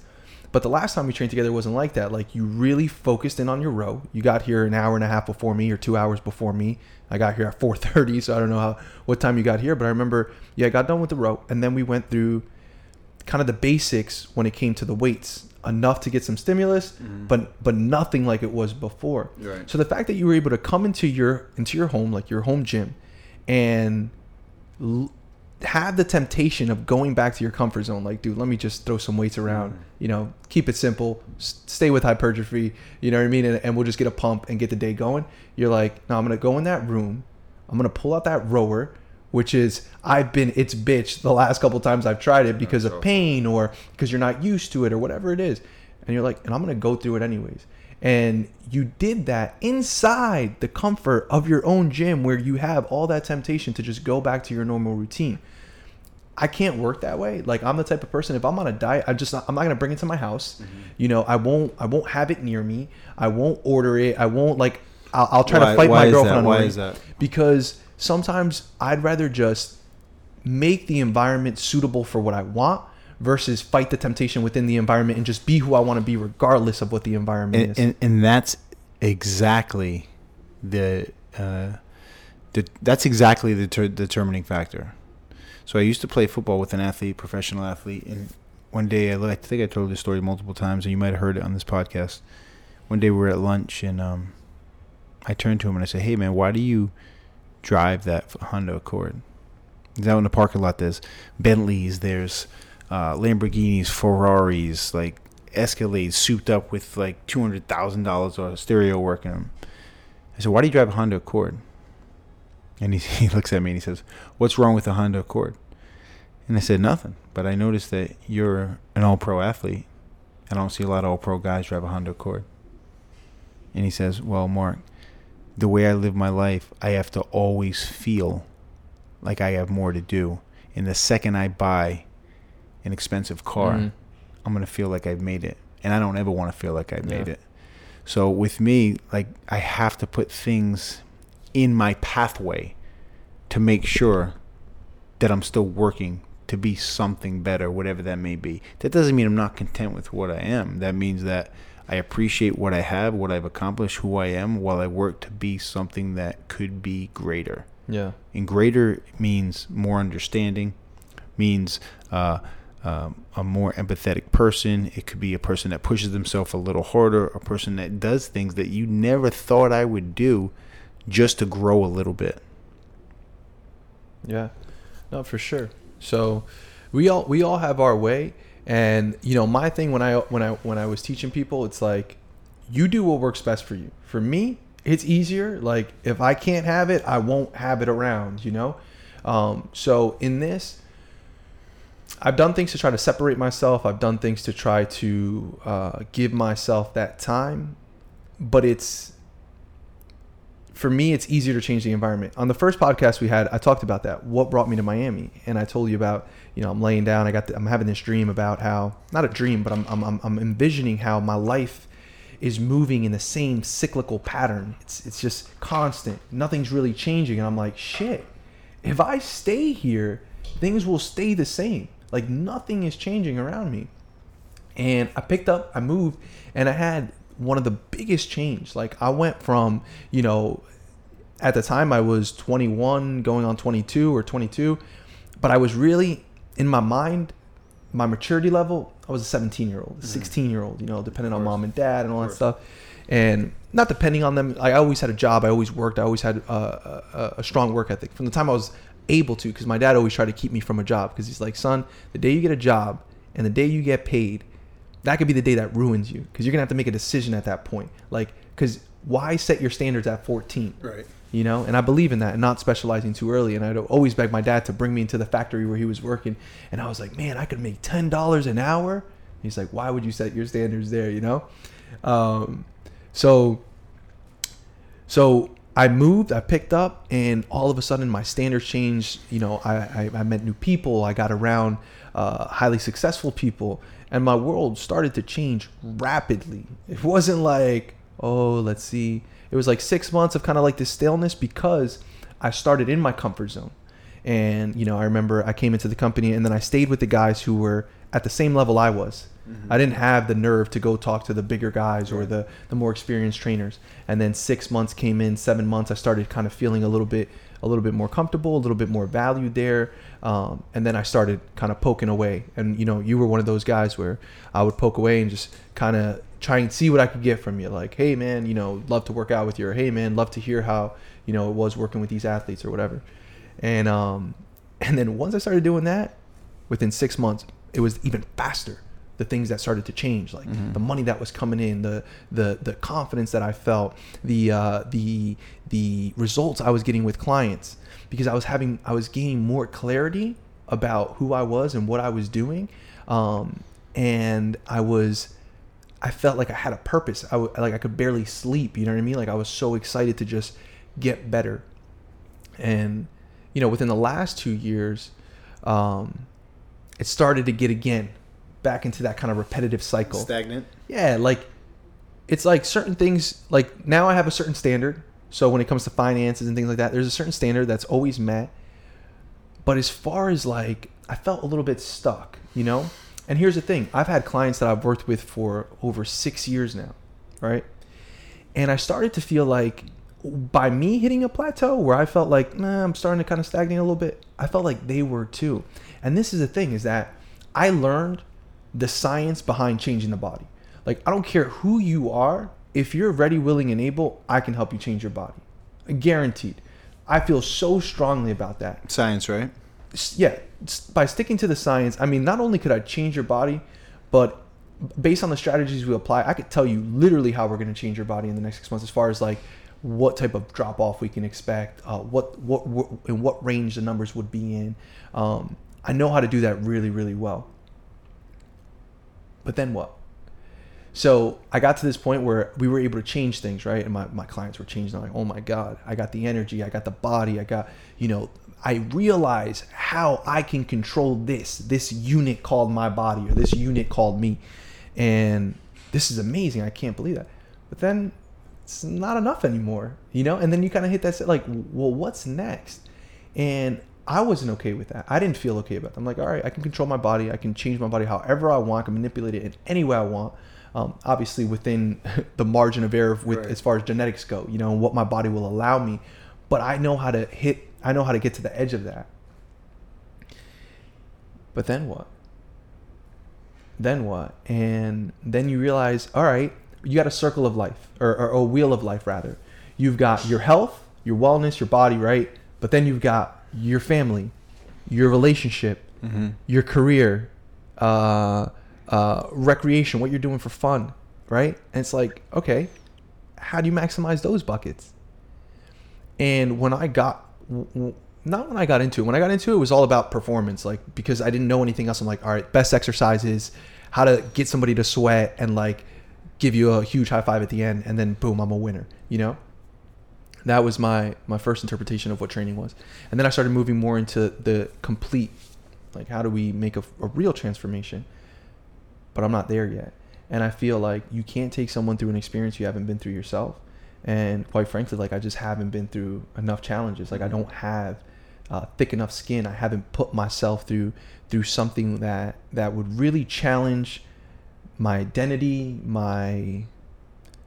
But the last time we trained together wasn't like that. Like you really focused in on your row. You got here an hour and a half before me or two hours before me. I got here at 4:30, so I don't know how what time you got here, but I remember yeah, I got done with the row, and then we went through kind of the basics when it came to the weights, enough to get some stimulus, mm-hmm. but but nothing like it was before. Right. So the fact that you were able to come into your into your home, like your home gym, and l- have the temptation of going back to your comfort zone, like, dude, let me just throw some weights around. Mm-hmm. You know, keep it simple, s- stay with hypertrophy. You know what I mean, and, and we'll just get a pump and get the day going. You're like, no, I'm gonna go in that room. I'm gonna pull out that rower, which is I've been its bitch the last couple times I've tried it because of pain or because you're not used to it or whatever it is. And you're like, and I'm gonna go through it anyways. And you did that inside the comfort of your own gym where you have all that temptation to just go back to your normal routine. I can't work that way. Like I'm the type of person if I'm on a diet, I'm just I'm not gonna bring it to my house. Mm-hmm. You know, I won't I won't have it near me. I won't order it. I won't like I'll, I'll try Why- to fight my girlfriend. Why is that? Because sometimes I'd rather just make the environment suitable for what I want versus fight the temptation within the environment and just be who I want to be regardless of what the environment and, is. and, and that's exactly the uh, the that's exactly the ter- determining factor. So I used to play football with an athlete, professional athlete, and one day I, I think I told this story multiple times, and you might have heard it on this podcast. One day we were at lunch, and um, I turned to him and I said, "Hey man, why do you drive that Honda Accord?" He's out in the parking lot. There's Bentleys, there's uh, Lamborghinis, Ferraris, like Escalades souped up with like two hundred thousand dollars of stereo work in them. I said, "Why do you drive a Honda Accord?" And he he looks at me and he says, "What's wrong with a Honda Accord?" And I said, "Nothing." But I noticed that you're an All-Pro athlete. I don't see a lot of All-Pro guys drive a Honda Accord. And he says, "Well, Mark, the way I live my life, I have to always feel like I have more to do. And the second I buy an expensive car, Mhm. I'm gonna feel like I've made it, and I don't ever want to feel like I've made Yeah. it. So with me, like I have to put things in my pathway to make sure that I'm still working to be something better, whatever that may be. That doesn't mean I'm not content with what I am. That means that I appreciate what I have, what I've accomplished, who I am, while I work to be something that could be greater. yeah. And greater means more understanding, means uh, um, a more empathetic person. It could be a person that pushes themselves a little harder, a person that does things that you never thought I would do just to grow a little bit. Yeah, no, for sure. So we all we all have our way, and you know, my thing when I when I when I was teaching people, it's like you do what works best for you. For me, it's easier. Like if I can't have it, I won't have it around. You know, um, so in this. I've done things to try to separate myself. I've done things to try to uh, give myself that time, but it's for me, it's easier to change the environment. On the first podcast we had, I talked about that. What brought me to Miami, and I told you about, you know, I'm laying down. I got, the, I'm having this dream about how, not a dream, but I'm, I'm, I'm, envisioning how my life is moving in the same cyclical pattern. It's, it's just constant. Nothing's really changing, and I'm like, shit. If I stay here, things will stay the same. Like nothing is changing around me and I picked up, I moved, and I had one of the biggest change. Like I went from, you know, at the time I was 21, going on 22 or 22, but I was really in my mind, my maturity level. I was a 17 year old, 16 year old, you know, depending on mom and dad and all that stuff, and not depending on them. I always had a job. I always worked. I always had uh, a, a strong work ethic from the time I was able to, because my dad always tried to keep me from a job, because he's like, son, the day you get a job and the day you get paid, that could be the day that ruins you because you're gonna have to make a decision at that point. Like because why set your standards at 14 Right. you know? And i believe in that and not specializing too early and i'd always beg my dad to bring me into the factory where he was working and i was like man i could make $10 an hour? He's like why would you set your standards there? You know? Um, so so I moved, I picked up, and all of a sudden my standards changed. You know, I, I, I met new people, I got around uh, highly successful people, and my world started to change rapidly. It wasn't like, oh, let's see. It was like six months of kind of like this staleness because I started in my comfort zone. And, you know, I remember I came into the company and then I stayed with the guys who were at the same level I was. I didn't have the nerve to go talk to the bigger guys or the, the more experienced trainers. And then six months came in, seven months, I started kind of feeling a little bit a little bit more comfortable, a little bit more valued there. Um, and then I started kind of poking away. And you know, you were one of those guys where I would poke away and just kind of try and see what I could get from you. Like, hey man, you know, love to work out with you. Or hey man, love to hear how you know it was working with these athletes or whatever. And um, and then once I started doing that, within six months, it was even faster. The things that started to change, like the money that was coming in, the the the confidence that I felt, the uh, the the results I was getting with clients, because I was having I was gaining more clarity about who I was and what I was doing, um, and I was I felt like I had a purpose. I w- like I could barely sleep. You know what I mean? Like I was so excited to just get better. And you know, within the last two years, um, it started to get again back into that kind of repetitive cycle. Stagnant. Yeah, like it's like certain things. Like now, I have a certain standard. So when it comes to finances and things like that, there's a certain standard that's always met. But as far as like, I felt a little bit stuck, you know. And here's the thing: I've had clients that I've worked with for over six years now, right? And I started to feel like by me hitting a plateau where I felt like, nah, I'm starting to kind of stagnate a little bit. I felt like they were too. And this is the thing: is that I learned the science behind changing the body. Like I don't care who you are, if you're ready, willing, and able, I can help you change your body. Guaranteed. I feel so strongly about that. Science, right? Yeah, by sticking to the science, I mean, not only could I change your body, but based on the strategies we apply, I could tell you literally how we're going to change your body in the next six months, as far as like what type of drop off we can expect, uh, what, what what in what range the numbers would be in. Um, I know how to do that really really well. But then what? So I got to this point where we were able to change things, right? And my, my clients were changing. I'm like, oh my God, I got the energy, I got the body, I got, you know, I realize how I can control this, this unit called my body or this unit called me. And this is amazing. I can't believe that. But then it's not enough anymore, you know? And then you kind of hit that, like, well, what's next? And I wasn't okay with that. I didn't feel okay about that. I'm like, all right, I can control my body. I can change my body however I want. I can manipulate it in any way I want. Um, obviously, within the margin of error with Right. as far as genetics go, you know, what my body will allow me. But I know how to hit. I know how to get to the edge of that. But then what? Then what? And then you realize, all right, you got a circle of life, or, or a wheel of life rather. You've got your health, your wellness, your body, right? But then you've got your family, your relationship, Mm-hmm. your career, uh, uh, recreation, what you're doing for fun, right? And it's like, okay, how do you maximize those buckets? And when I got, not when I got into it, when I got into it, it was all about performance, like because I didn't know anything else. I'm like, all right, best exercises, how to get somebody to sweat and like give you a huge high five at the end, and then boom, I'm a winner, you know? That was my my first interpretation of what training was, and then I started moving more into the complete, like how do we make a, a real transformation? But I'm not there yet, and I feel like you can't take someone through an experience you haven't been through yourself, and quite frankly, like I just haven't been through enough challenges. Like I don't have uh, thick enough skin. I haven't put myself through through something that that would really challenge my identity, my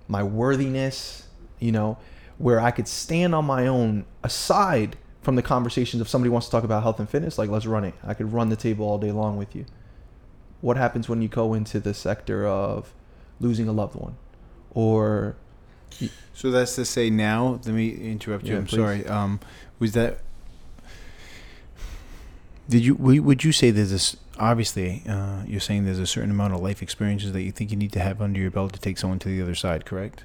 my worthiness, you know, where I could stand on my own aside from the conversations if somebody wants to talk about health and fitness, like let's run it. I could run the table all day long with you. What happens when you go into the sector of losing a loved one or So that's to say now. Let me interrupt you. Yeah, I'm please. sorry. Um, was that? Did you? would you say there's this? Obviously, uh, you're saying there's a certain amount of life experiences that you think you need to have under your belt to take someone to the other side, correct?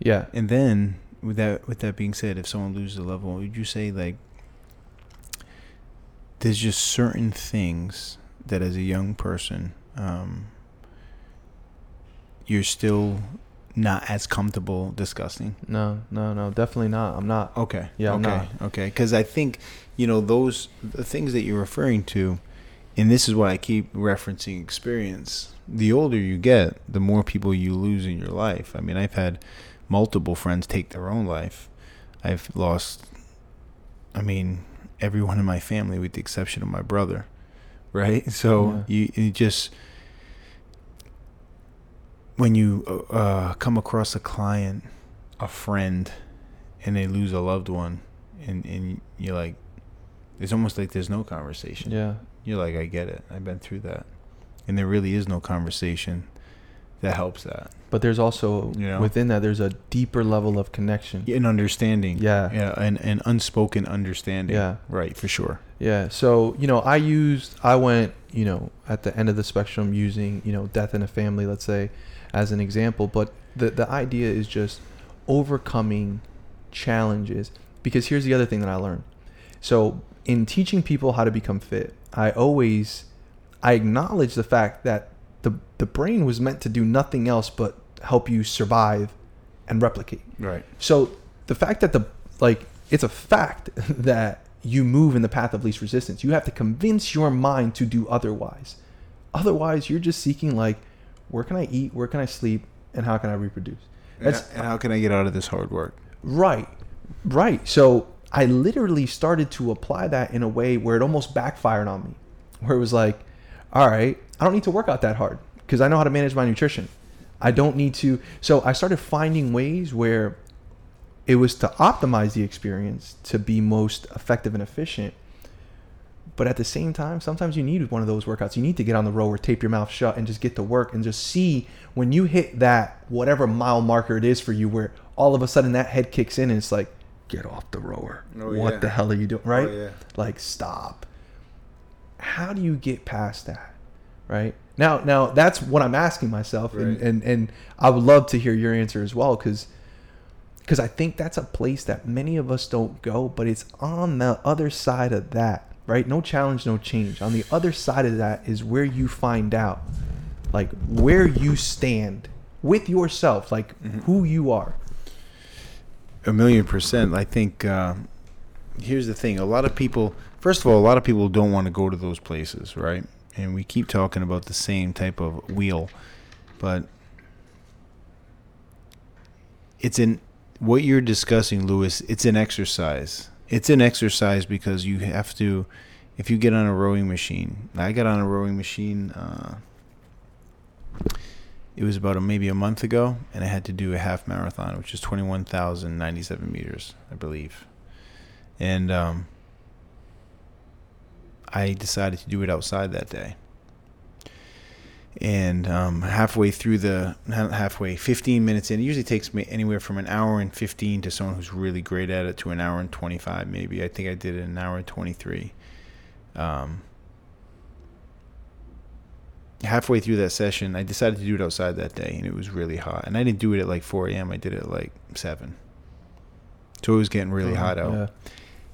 yeah, And then, with that with that being said, if someone loses a loved one, would you say like there's just certain things that as a young person, um, you're still not as comfortable discussing? no, no, no, definitely not. I'm not. Okay. Yeah, Okay. not. Okay. Because I think, you know, those the things that you're referring to, and this is why I keep referencing experience. The older you get, the more people you lose in your life. I mean, I've had multiple friends take their own life. I've lost, I mean, everyone in my family with the exception of my brother, right? So you, you just when you uh, come across a client, a friend, and they lose a loved one, and and you're like, it's almost like there's no conversation. Yeah. You're like, I get it. I've been through that, and there really is no conversation that helps that. But there's also You know? within that there's a deeper level of connection. An understanding. Yeah. Yeah, an, an unspoken understanding. Yeah. Right, for sure. Yeah. So, you know, I used, I went, you know, at the end of the spectrum using, you know, death in a family, let's say, as an example. But the, the idea is just overcoming challenges. Because here's the other thing that I learned. So, in teaching people how to become fit, I always, I acknowledge the fact that the, the brain was meant to do nothing else but help you survive and replicate. Right. So the fact that the like it's a fact that you move in the path of least resistance. You have to convince your mind to do otherwise. Otherwise, you're just seeking like where can I eat, where can I sleep, and how can I reproduce? That's and how can I get out of this hard work? right. Right. So I literally started to apply that in a way where it almost backfired on me. Where it was like, all right, I don't need to work out that hard because I know how to manage my nutrition. I don't need to. So I started finding ways where it was to optimize the experience to be most effective and efficient. But at the same time, sometimes you need one of those workouts. You need to get on the rower, tape your mouth shut, and just get to work and just see when you hit that whatever mile marker it is for you, where all of a sudden that head kicks in and it's like, get off the rower. Oh, what yeah. the hell are you doing? Oh, right? yeah. Like, stop. How do you get past that? Right? Now, now that's what I'm asking myself, and, Right. and and I would love to hear your answer as well, because because I think that's a place that many of us don't go, but it's on the other side of that, right? No challenge, no change. On the other side of that is where you find out, like where you stand with yourself, like who you are. A million percent. I think uh, here's the thing: a lot of people, first of all, a lot of people don't want to go to those places, right? And we keep talking about the same type of wheel, but it's in what you're discussing, Lewis. It's an exercise. It's an exercise because you have to. If you get on a rowing machine, I got on a rowing machine. Uh, it was about a, maybe a month ago, and I had to do a half marathon, which is 21,097 meters, I believe. And um, I decided to do it outside that day. And um, halfway through the, halfway, 15 minutes in, it usually takes me anywhere from an hour and 15 to someone who's really great at it to an hour and 25, maybe. I think I did it in an hour and 23. Um, halfway through that session, I decided to do it outside that day, and it was really hot. And I didn't do it at like 4 a.m. I did it at like 7. So it was getting really hot out. Yeah.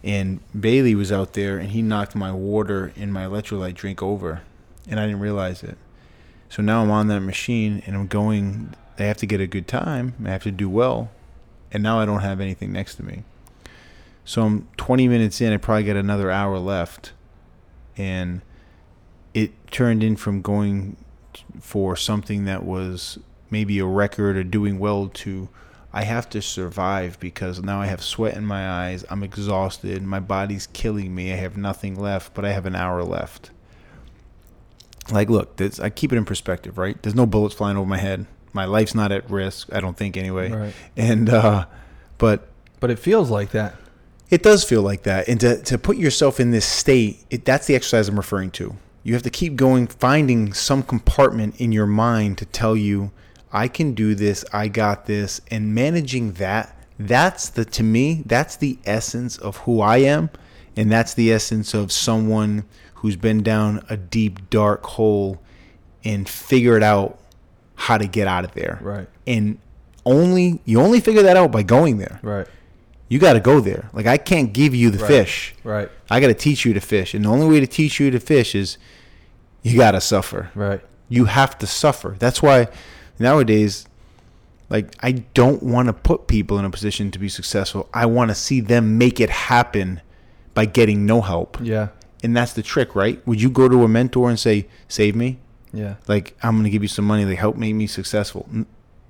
And Bailey was out there, and he knocked my water and my electrolyte drink over, and I didn't realize it. So now I'm on that machine, and I'm going. I have to get a good time. I have to do well, and now I don't have anything next to me. So I'm 20 minutes in. I probably got another hour left, and it turned in from going for something that was maybe a record or doing well to I have to survive because now I have sweat in my eyes. I'm exhausted. My body's killing me. I have nothing left, but I have an hour left. Like, look, this, I keep it in perspective, right? There's no bullets flying over my head. My life's not at risk. I don't think anyway. Right. And uh, but But it feels like that. it does feel like that. And to, to put yourself in this state, it, that's the exercise I'm referring to. You have to keep going, finding some compartment in your mind to tell you, I can do this, I got this. And managing that, that's the, to me, that's the essence of who I am. And that's the essence of someone who's been down a deep, dark hole and figured out how to get out of there. Right. And only, you only figure that out by going there Right. you got to go there. Like I can't give you the Right. fish. Right. I got to teach you to fish, and the only way to teach you to fish is you got to suffer. Right. You have to suffer. That's why nowadays, like I don't want to put people in a position to be successful. I want to see them make it happen by getting no help. Yeah. and that's the trick, right? Would you go to a mentor and say, "Save me"? Yeah. Like I'm going to give you some money. Like help make me successful.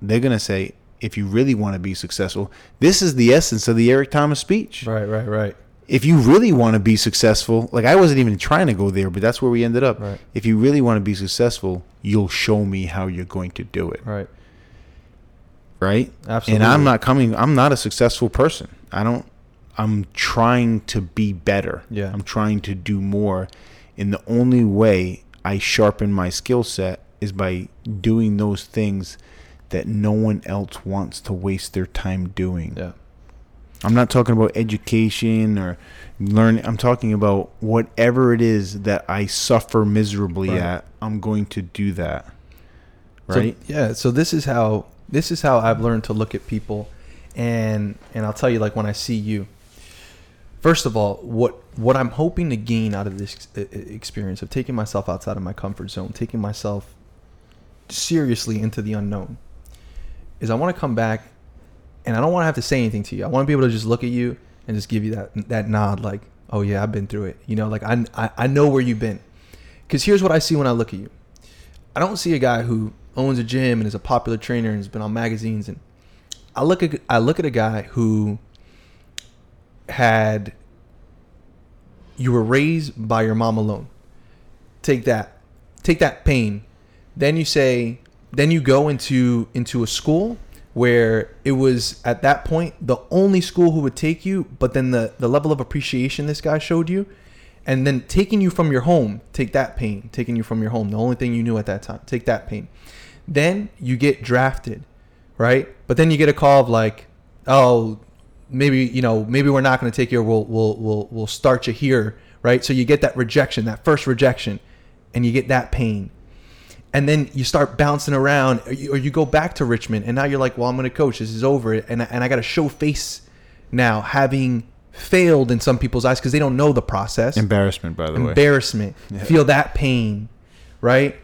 They're going to say, if you really want to be successful, this is the essence of the Eric Thomas speech. Right. Right. Right. If you really want to be successful, like I wasn't even trying to go there, but that's where we ended up. Right. If you really want to be successful, you'll show me how you're going to do it. Right. Right? Absolutely. And I'm not coming I'm not a successful person. I don't I'm trying to be better. Yeah. I'm trying to do more. And the only way I sharpen my skill set is by doing those things that no one else wants to waste their time doing. Yeah. I'm not talking about education or learning. I'm talking about whatever it is that I suffer miserably Right. at. I'm going to do that. So, Right? yeah. So this is how this is how I've learned to look at people, and and I'll tell you like when I see you. First of all, what what I'm hoping to gain out of this experience of taking myself outside of my comfort zone, taking myself seriously into the unknown, is I want to come back, and I don't want to have to say anything to you. I want to be able to just look at you and just give you that that nod, like, oh yeah, I've been through it. You know, like I I, I know where you've been. Because here's what I see when I look at you. I don't see a guy who owns a gym and is a popular trainer and has been on magazines and I look at I look at a guy who had you were raised by your mom alone. Take that. Take that pain. Then you say then you go into into a school where it was at that point the only school who would take you, but then the the level of appreciation this guy showed you and then taking you from your home, take that pain, taking you from your home, the only thing you knew at that time, take that pain. Then you get drafted, right? But then you get a call of like, oh, maybe you know, maybe we're not going to take you. We'll we'll we'll we'll start you here, right? So you get that rejection, that first rejection, and you get that pain, and then you start bouncing around, or you, or you go back to Richmond, and now you're like, well, I'm going to coach. This is over, and I- and I got to show face now, having failed in some people's eyes because they don't know the process Embarrassment, by the way. embarrassment, feel that pain, right?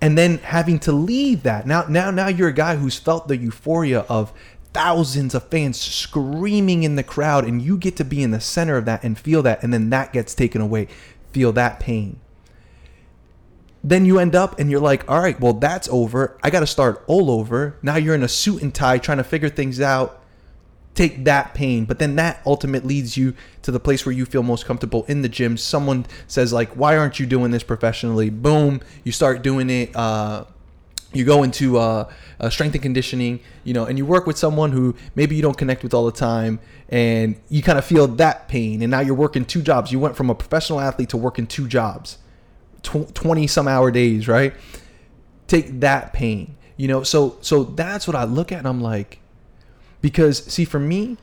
And then having to leave that. Now now now you're a guy who's felt the euphoria of thousands of fans screaming in the crowd and you get to be in the center of that and feel that and then that gets taken away. Feel that pain. Then you end up and you're like, "All right, well that's over. I got to start all over." Now you're in a suit and tie trying to figure things out. Take that pain. But then that ultimate leads you to the place where you feel most comfortable in the gym. Someone says like why aren't you doing this professionally? Boom you start doing it uh, you go into uh, uh, strength and conditioning you know and you work with someone who maybe you don't connect with all the time and you kind of feel that pain. And now you're working two jobs. You went from a professional athlete to working two jobs tw- 20 some hour days right? Take that pain you know? So so that's what i look at and i'm like because see for me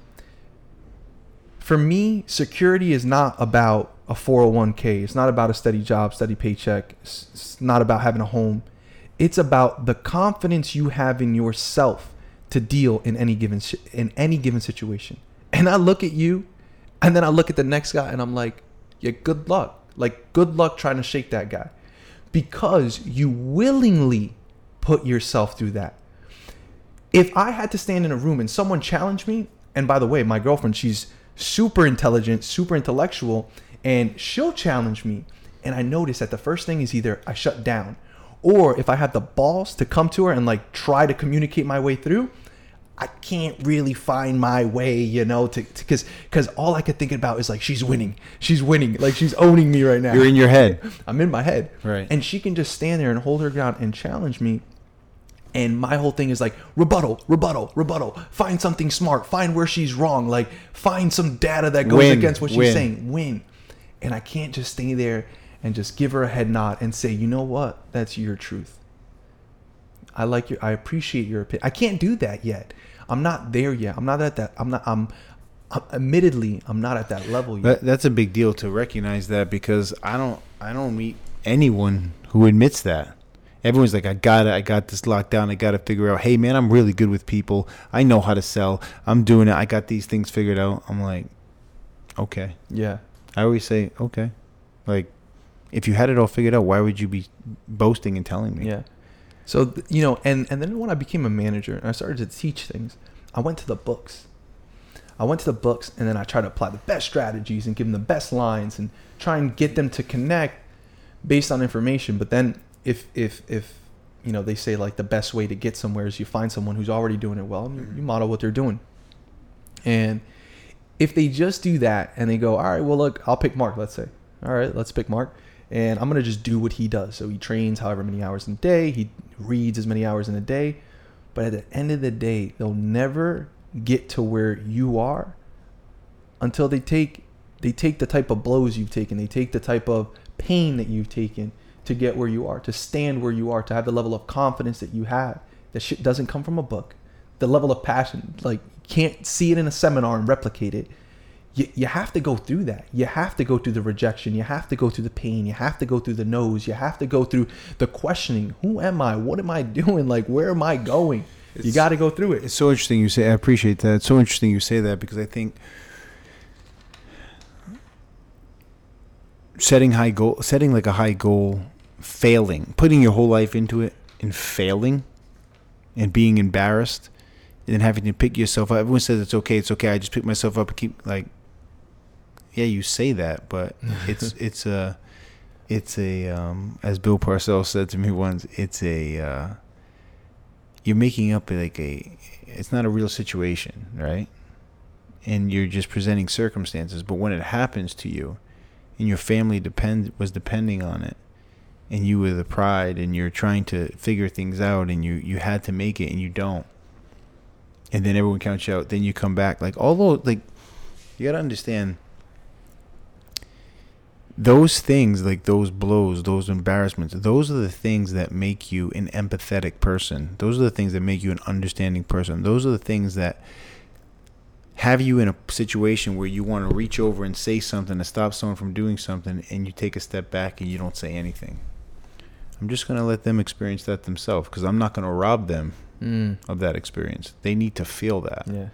for me security is not about a 401k it's not about a steady job steady paycheck. It's it's not about having a home. It's about the confidence you have in yourself to deal in any given in any given situation. And i look at you and then i look at the next guy and i'm like yeah good luck like good luck trying to shake that guy because you willingly put yourself through that if I had to stand in a room and someone challenged me, and by the way, my girlfriend, she's super intelligent, super intellectual, and she'll challenge me. And I notice that the first thing is either I shut down, or if I have the balls to come to her and like try to communicate my way through, I can't really find my way, you know, to because because all I could think about is like she's winning, she's winning, like she's owning me right now. You're in your head. I'm in my head. Right. And she can just stand there and hold her ground and challenge me. And my whole thing is like rebuttal, rebuttal, rebuttal. Find something smart. Find where she's wrong. Like find some data that goes Win, against what she's win. saying. Win. And I can't just stay there and just give her a head nod and say, you know what? That's your truth. I like your. I appreciate your opinion. I can't do that yet. I'm not there yet. I'm not at that. I'm not. I'm. I'm admittedly, I'm not at that level yet. That, that's a big deal to recognize that because I don't I don't meet anyone who admits that. Everyone's like, I got it. I got this locked down. I got to figure out. Hey, man, I'm really good with people. I know how to sell. I'm doing it. I got these things figured out. I'm like, okay. yeah. I always say, okay. Like, if you had it all figured out, why would you be boasting and telling me? Yeah. So you know, and and then when I became a manager and I started to teach things, I went to the books. I went to the books and then I tried to apply the best strategies and give them the best lines and try and get them to connect based on information. But then if if if you know they say like the best way to get somewhere is you find someone who's already doing it well you model what they're doing. And if they just do that and they go, all right, well look, I'll pick Mark. Let's say, all right, let's pick Mark and I'm gonna just do what he does. So he trains however many hours in a day, he reads as many hours in a day, but at the end of the day, they'll never get to where you are until they take they take the type of blows you've taken, they take the type of pain that you've taken to get where you are, to stand where you are, to have the level of confidence that you have. That shit doesn't come from a book. The level of passion, like you can't see it in a seminar and replicate it you, you have to go through that. You have to go through the rejection. You have to go through the pain. You have to go through the no's. You have to go through the questioning. Who am I? What am I doing? Like, where am I going? It's, you got to go through it. It's so interesting you say. I appreciate that. It's so interesting you say that because I think setting high goal, setting like a high goal, failing, putting your whole life into it, and failing, and being embarrassed, and then having to pick yourself up. Everyone says it's okay. It's okay. I just pick myself up and keep like yeah, you say that, but it's it's a it's a um, as Bill Parcells said to me once, it's a uh, you're making up like a it's not a real situation, right? And you're just presenting circumstances, but when it happens to you, and your family depend was depending on it, and you were the pride, and you're trying to figure things out, and you you had to make it, and you don't, and then everyone counts you out, then you come back like although like you gotta understand those things like those blows those embarrassments those are the things that make you an empathetic person. Those are the things that make you an understanding person. Those are the things that have you in a situation where you want to reach over and say something to stop someone from doing something and you take a step back and you don't say anything. I'm just going to let them experience that themselves because i'm not going to rob them mm. of that experience. They need to feel that. Yeah.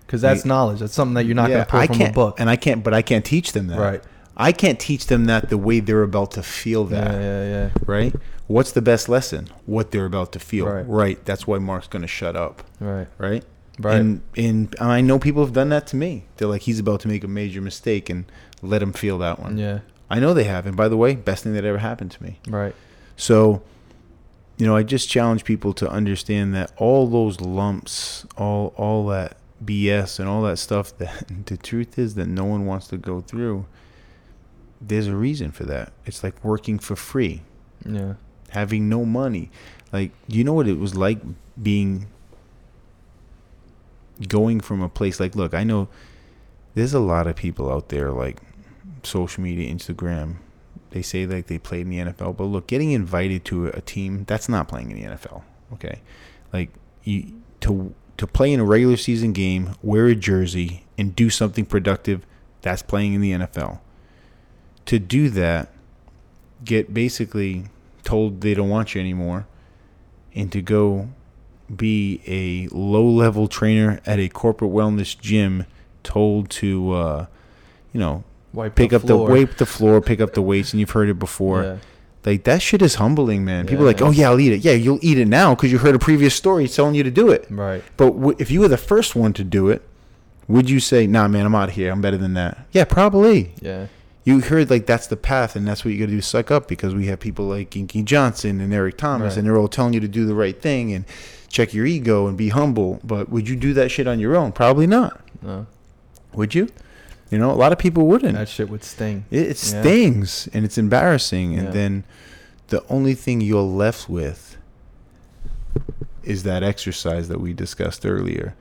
Because that's knowledge. That's something that you're not yeah, going to pull I from a book. and i can't but i can't teach them that. Right I can't teach them that the way they're about to feel that. Yeah, yeah, yeah. Right? What's the best lesson? What they're about to feel. Right. right. That's why Mark's going to shut up. Right. Right? Right. And, and I know people have done that to me. They're like, he's about to make a major mistake and let him feel that one. Yeah. I know they have. And by the way, best thing that ever happened to me. Right. So, you know, I just challenge people to understand that all those lumps, all all that BS and all that stuff that the truth is that no one wants to go through there's a reason for that. It's like working for free. Yeah. Having no money. Like, you know what it was like being going from a place like look, I know there's a lot of people out there like social media, Instagram. They say like they played in the NFL, but look, getting invited to a team, that's not playing in the NFL. Okay? Like you to to play in a regular season game, wear a jersey and do something productive, that's playing in the NFL to do that, get basically told they don't want you anymore, and to go be a low level trainer at a corporate wellness gym, told to, uh, you know, wipe pick the up floor. the wipe the floor, pick up the weights, and you've heard it before. Yeah. Like that shit is humbling, man. People Yeah, are like, oh yeah, I'll eat it. Yeah, you'll eat it now because you heard a previous story telling you to do it. Right. But w- if you were the first one to do it, would you say, nah, man, I'm out of here. I'm better than that? Yeah, probably Yeah. You heard like that's the path and that's what you got to do suck up because we have people like Inky Johnson and Eric Thomas Right. and they're all telling you to do the right thing and check your ego and be humble but would you do that shit on your own probably not No. would you you know a lot of people wouldn't That shit would sting. it, it Yeah. stings and it's embarrassing and Yeah. then the only thing you're left with is that exercise that we discussed earlier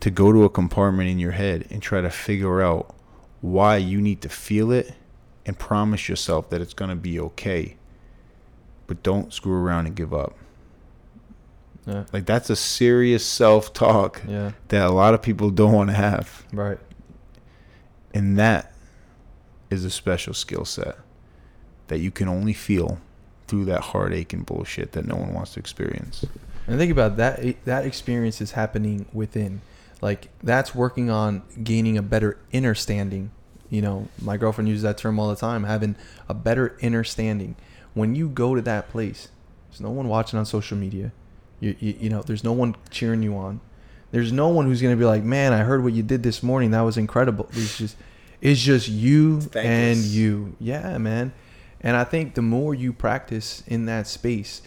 to go to a compartment in your head and try to figure out why you need to feel it and promise yourself that it's going to be okay but don't screw around and give up Yeah. like that's a serious self-talk Yeah. that a lot of people don't want to have Right. and that is a special skill set that you can only feel through that heartache and bullshit that no one wants to experience. And think about that. That experience is happening within. Like that's working on gaining a better inner standing. You know, my girlfriend uses that term all the time. Having a better inner standing. When you go to that place, there's no one watching on social media. You, you, you know, there's no one cheering you on. There's no one who's gonna be like, man, I heard what you did this morning. That was incredible. It's just, it's just you and you. Yeah, man. And I think the more you practice in that space,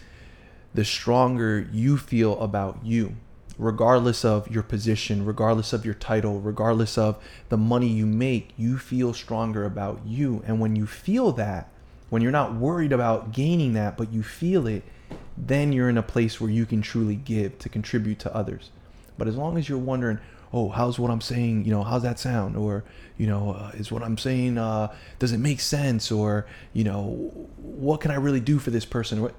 the stronger you feel about you, regardless of your position, regardless of your title, regardless of the money you make, you feel stronger about you. And when you feel that, when you're not worried about gaining that, but you feel it, then you're in a place where you can truly give to contribute to others. But as long as you're wondering, oh, how's what I'm saying, you know, how's that sound? Or, you know, uh, is what I'm saying, uh, does it make sense? Or, you know, what can I really do for this person?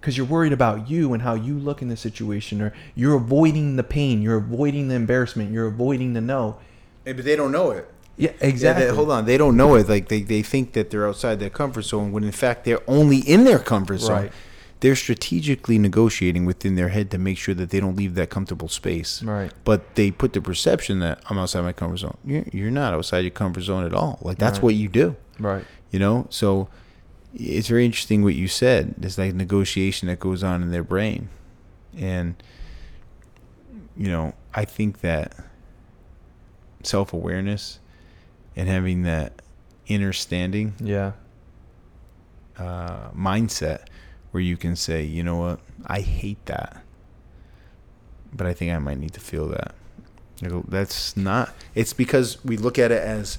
Because you're worried about you and how you look in the situation, or you're avoiding the pain, you're avoiding the embarrassment, you're avoiding the no. Yeah, but they don't know it. Yeah, Yeah, exactly. they, hold on. They don't know it. Like they, they think that they're outside their comfort zone when in fact they're only in their comfort zone. Right. They're strategically negotiating within their head to make sure that they don't leave that comfortable space. Right. But they put the perception that I'm outside my comfort zone. You're, you're not outside your comfort zone at all. Like that's Right. what you do. Right. You know. So it's very interesting what you said. There's like negotiation that goes on in their brain, and you know I think that self awareness and having that inner standing Yeah. uh, mindset where you can say, you know what, I hate that, but I think I might need to feel that. That's not. It's because we look at it as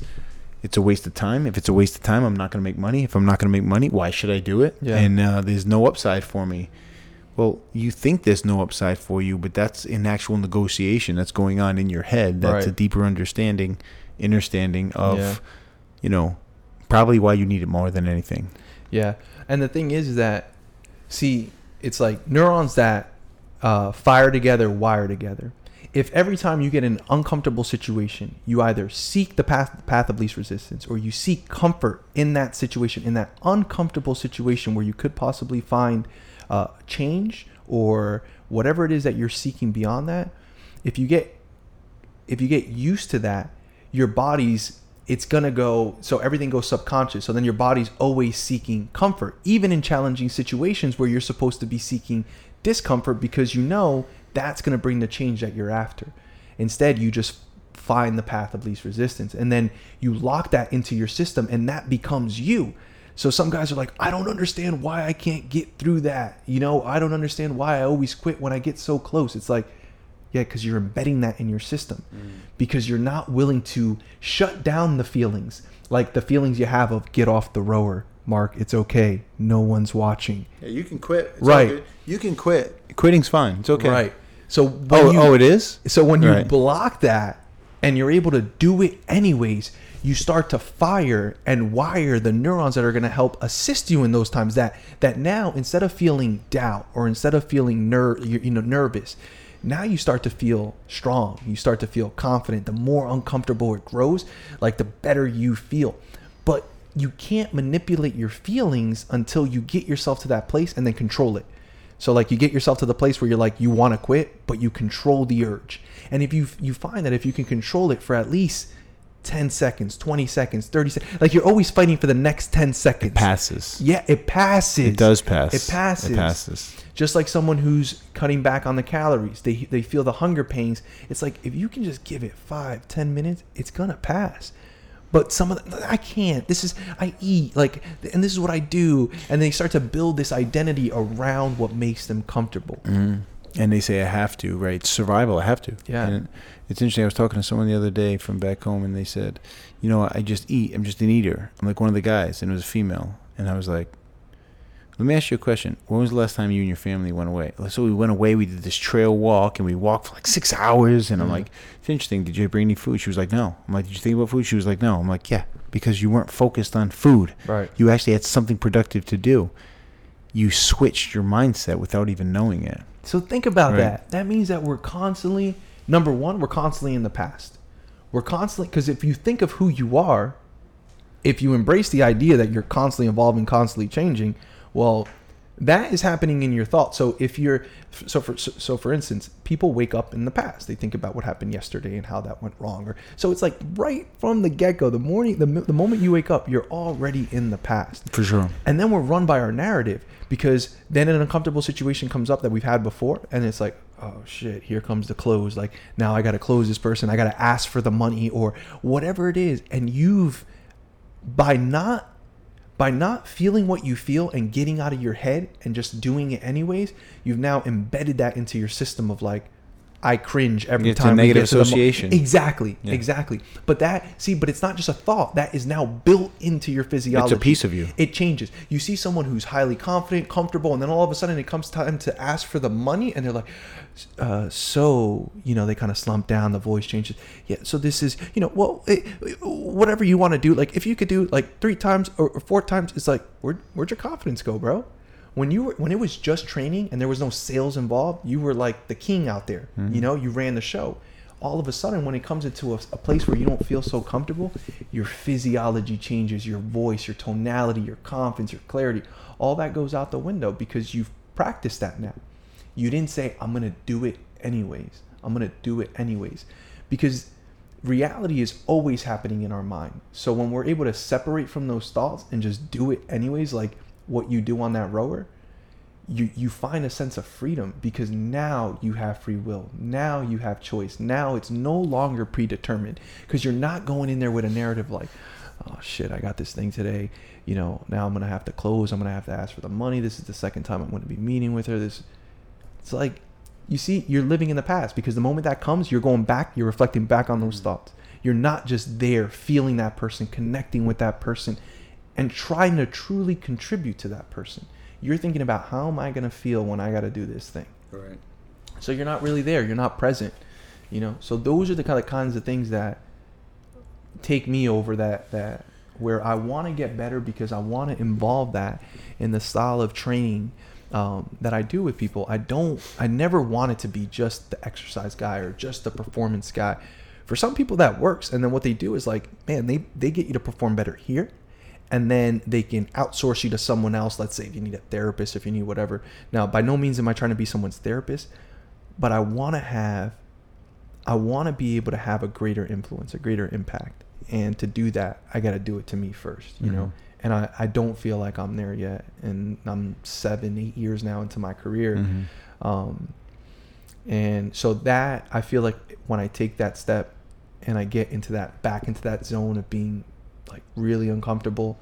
it's a waste of time. If it's a waste of time, I'm not going to make money. If I'm not going to make money, why should I do it? Yeah. And uh, there's no upside for me. Well, you think there's no upside for you, but that's an actual negotiation that's going on in your head. That's a deeper understanding, understanding of, Yeah. you know, probably why you need it more than anything. Yeah, and the thing is, is that see, it's like neurons that uh, fire together wire together. If every time you get an uncomfortable situation, you either seek the path path of least resistance or you seek comfort in that situation, in that uncomfortable situation where you could possibly find uh, change or whatever it is that you're seeking beyond that, if you get if you get used to that, your body's it's gonna go so everything goes subconscious. So then your body's always seeking comfort, even in challenging situations where you're supposed to be seeking discomfort because you know that's gonna bring the change that you're after. Instead, you just find the path of least resistance and then you lock that into your system and that becomes you. So some guys are like, I don't understand why I can't get through that. You know, I don't understand why I always quit when I get so close. It's like, yeah, because you're embedding that in your system. Mm. Because you're not willing to shut down the feelings, like the feelings you have of get off the rower, Mark. It's okay. No one's watching. Yeah, you can quit. It's Right. You can quit. Quitting's fine. It's okay. Right. So when Oh, you, oh, it is. So when you Right. block that and you're able to do it anyways, you start to fire and wire the neurons that are going to help assist you in those times. That that now instead of feeling doubt or instead of feeling ner- you you know nervous, now you start to feel strong. You start to feel confident. The more uncomfortable it grows, like the better you feel. But you can't manipulate your feelings until you get yourself to that place and then control it. So like you get yourself to the place where you're like you want to quit, but you control the urge. And if you you find that if you can control it for at least 10 seconds, 20 seconds, 30 seconds, like you're always fighting for the next 10 seconds. Passes. Yeah, it passes. It does pass. It passes. It passes. Just like someone who's cutting back on the calories, they they feel the hunger pains. It's like if you can just give it five, ten minutes, it's gonna pass. But some of the, I can't. This is I eat like, and this is what I do, and they start to build this identity around what makes them comfortable. Mm-hmm. And they say I have to, right? Survival, I have to. Yeah. And it's interesting. I was talking to someone the other day from back home, and they said, "You know, I just eat. I'm just an eater. I'm like one of the guys." And it was a female, and I was like, "Let me ask you a question. When was the last time you and your family went away?" So we went away. We did this trail walk, and we walked for like six hours. And I'm Mhm. like, "It's interesting. Did you bring any food?" She was like, "No." I'm like, "Did you think about food?" She was like, "No." I'm like, "Yeah, because you weren't focused on food. Right. You actually had something productive to do. You switched your mindset without even knowing it." So think about Right. that. That means that we're constantly number one, we're constantly in the past. We're constantly because if you think of who you are, if you embrace the idea that you're constantly evolving, constantly changing, well, that is happening in your thoughts. So if you're so for so, so for instance, people wake up in the past. They think about what happened yesterday and how that went wrong. Or so it's like right from the get go, the morning, the, the moment you wake up, you're already in the past. For sure. And then we're run by our narrative because then an uncomfortable situation comes up that we've had before, and it's like, oh shit, here comes the close. Like now I got to close this person. I got to ask for the money or whatever it is. And you've by not by not feeling what you feel and getting out of your head and just doing it anyways, you've now embedded that into your system of like I cringe every It's a time we negative get to the mo- association. exactly, Yeah. exactly. But that see, but it's not just a thought. That is now built into your physiology. It's a piece of you. It changes. You see someone who's highly confident, comfortable, and then all of a sudden it comes time to ask for the money, and they're like, uh, "So, you know," they kind of slump down. The voice changes. Yeah. So this is, you know, well, eh, whatever you want to do. Like, if you could do like three times or, or four times, it's like, where where'd your confidence go, bro? When you were when it was just training and there was no sales involved, you were like the king out there. Mm-hmm. You know, you ran the show. All of a sudden, when it comes into a, a place where you don't feel so comfortable, your physiology changes, your voice, your tonality, your confidence, your clarity, all that goes out the window because you've practiced that now. You didn't say, I'm going to do it anyways. I'm going to do it anyways. Because reality is always happening in our mind. So when we're able to separate from those thoughts and just do it anyways, like what you do on that rower, you you find a sense of freedom because now you have free will. Now you have choice. Now it's no longer predetermined because you're not going in there with a narrative like, oh shit, I got this thing today. You know, now I'm gonna have to close. I'm gonna have to ask for the money. This is the second time I'm gonna be meeting with her. This, it's like, you see, you're living in the past because the moment that comes, you're going back. You're reflecting back on those mm. thoughts. You're not just there feeling that person, connecting with that person, and trying to truly contribute to that person. You're thinking about how am I gonna feel when I got to do this thing. Right. So you're not really there. You're not present. You know. So those are the kind of kinds of things that take me over that that where I want to get better because I want to involve that in the style of training um, that I do with people. I don't. I never want it to be just the exercise guy or just the performance guy. For some people that works, and then what they do is like, man, they they get you to perform better here, and then they can outsource you to someone else. Let's say if you need a therapist, if you need whatever. Now, by no means am I trying to be someone's therapist, but I want to have, I want to be able to have a greater influence, a greater impact, and to do that, I got to do it to me first, you know. Mhm. And I, I don't feel like I'm there yet, and I'm seven, eight years now into my career. Mhm. Um, and so that I feel like when I take that step and I get into that back into that zone of being like really uncomfortable,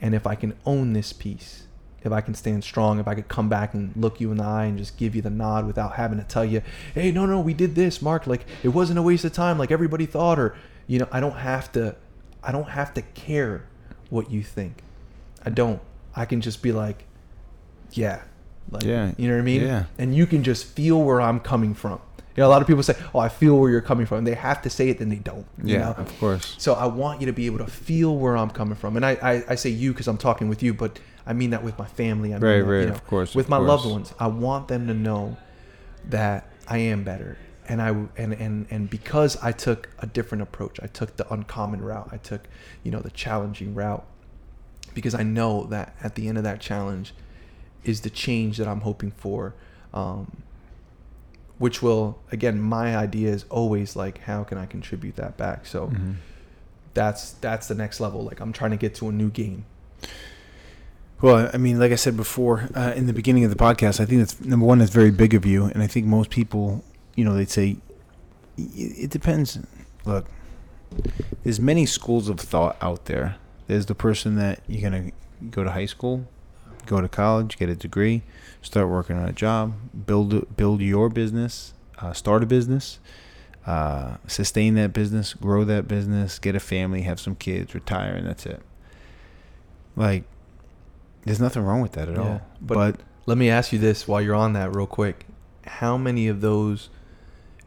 and if I can own this piece, if I can stand strong, if I could come back and look you in the eye and just give you the nod without having to tell you, hey, no, no, we did this, Mark. Like it wasn't a waste of time, like everybody thought, or you know, I don't have to, I don't have to care what you think. I don't. I can just be like, yeah, like, Yeah, you know what I mean? yeah. And you can just feel where I'm coming from. You know, a lot of people say, "Oh, I feel where you're coming from." They have to say it, then they don't. you Yeah, know? of course. So I want you to be able to feel where I'm coming from, and I I, I say you because I'm talking with you, but I mean that with my family. I mean Right, that, right, you know, of course, With of my loved ones, I want them to know that I am better, and I and and and because I took a different approach, I took the uncommon route. I took, you know, the challenging route, because I know that at the end of that challenge is the change that I'm hoping for. Um, which will again my idea is always like how can i contribute that back so Mhm. that's that's the next level like i'm trying to get to a new game Well, I mean, like I said before uh, in the beginning of the podcast, I think that's number one. That's very big of you, and I think most people, you know, they'd say it depends. Look, there's many schools of thought out there. There's the person that you're gonna go to high school, go to college, get a degree, start working on a job, build build your business, uh, start a business, uh, sustain that business, grow that business, get a family, have some kids, retire, and that's it. Like, there's nothing wrong with that at Yeah, all. but- But, let me ask you this while you're on that real quick how many of those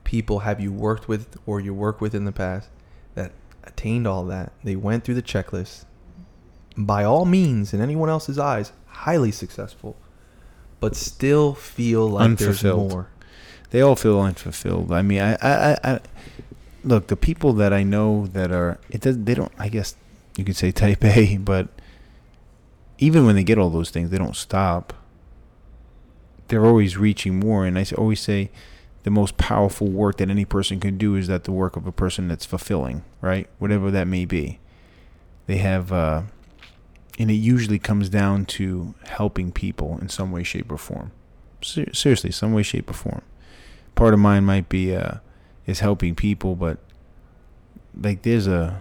people have you worked with or you work with in the past that attained all that they went through the checklist by all means in anyone else's eyes highly successful but still feel like there's more they all feel unfulfilled. I mean, I, I, I, I look the people that I know that are it does they don't. I guess you could say type A, but even when they get all those things, they don't stop. They're always reaching more, and I always say the most powerful work that any person can do is that the work of a person that's fulfilling, right? Whatever that may be. They have, uh, and it usually comes down to helping people in some way, shape, or form. Ser- seriously, some way, shape, or form part of mine might be uh, is helping people, but like there's a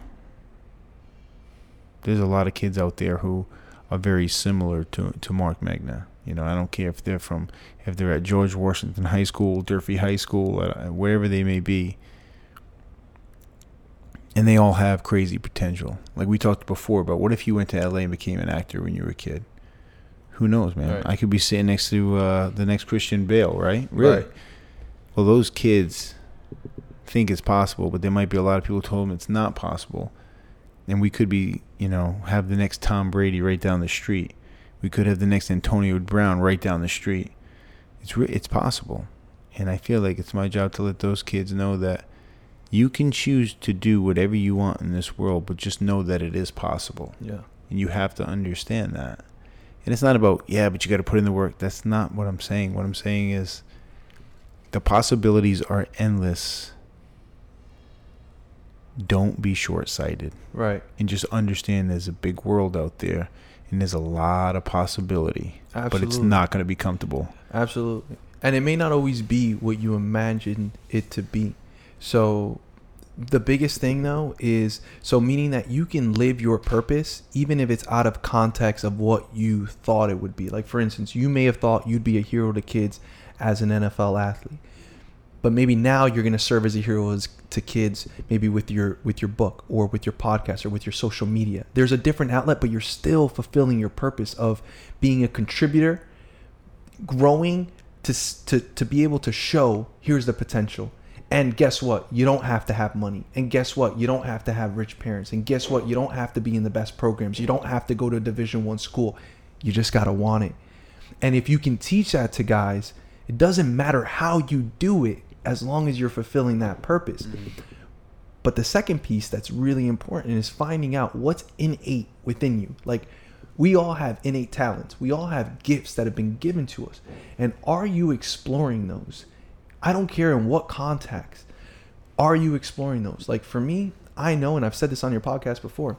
there's a lot of kids out there who are very similar to to Mark Magna. You know, I don't care if they're from if they're at George Washington High School, Durfee High School, wherever they may be. And they all have crazy potential. Like we talked before about what if you went to LA and became an actor when you were a kid? Who knows, man? Right. I could be sitting next to uh, the next Christian Bale, right? Really? Right. Well, those kids think it's possible, but there might be a lot of people who told them it's not possible. And we could be, you know, have the next Tom Brady right down the street. We could have the next Antonio Brown right down the street. It's re- it's possible, and I feel like it's my job to let those kids know that you can choose to do whatever you want in this world, but just know that it is possible, Yeah. and you have to understand that. And it's not about yeah, but you got to put in the work. That's not what I'm saying. What I'm saying is the possibilities are endless. Don't be short sighted Right. and just understand there's a big world out there and there's a lot of possibility. Absolutely. But it's not going to be comfortable. Absolutely. And it may not always be what you imagine it to be. So the biggest thing though is so meaning that you can live your purpose even if it's out of context of what you thought it would be. Like for instance, you may have thought you'd be a hero to kids as an NFL athlete. But maybe now you're going to serve as a hero as, to kids maybe with your with your book or with your podcast or with your social media. There's a different outlet but you're still fulfilling your purpose of being a contributor growing to, to to be able to show here's the potential and guess what? You don't have to have money. And guess what? You don't have to have rich parents. And guess what? You don't have to be in the best programs. You don't have to go to a division one school. You just got to want it. And if you can teach that to guys it doesn't matter how you do it as long as you're fulfilling that purpose. Mm-hmm. But the second piece that's really important is finding out what's innate within you. Like we all have innate talents. We all have gifts that have been given to us. And are you exploring those? I don't care in what context. Are you exploring those? Like for me, I know and I've said this on your podcast before.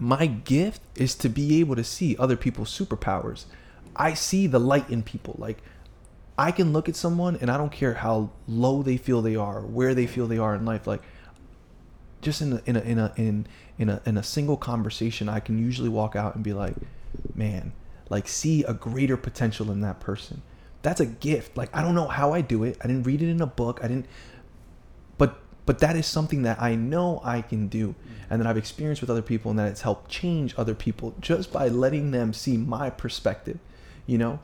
My gift is to be able to see other people's superpowers. I see the light in people. Like I can look at someone and I don't care how low they feel they are, where they feel they are in life. Like just in a, in a in a in in a in a single conversation, I can usually walk out and be like, man, like see a greater potential in that person. That's a gift. Like I don't know how I do it. I didn't read it in a book. I didn't, but but that is something that I know I can do, mm. and that I've experienced with other people, and that it's helped change other people just by letting them see my perspective. You know,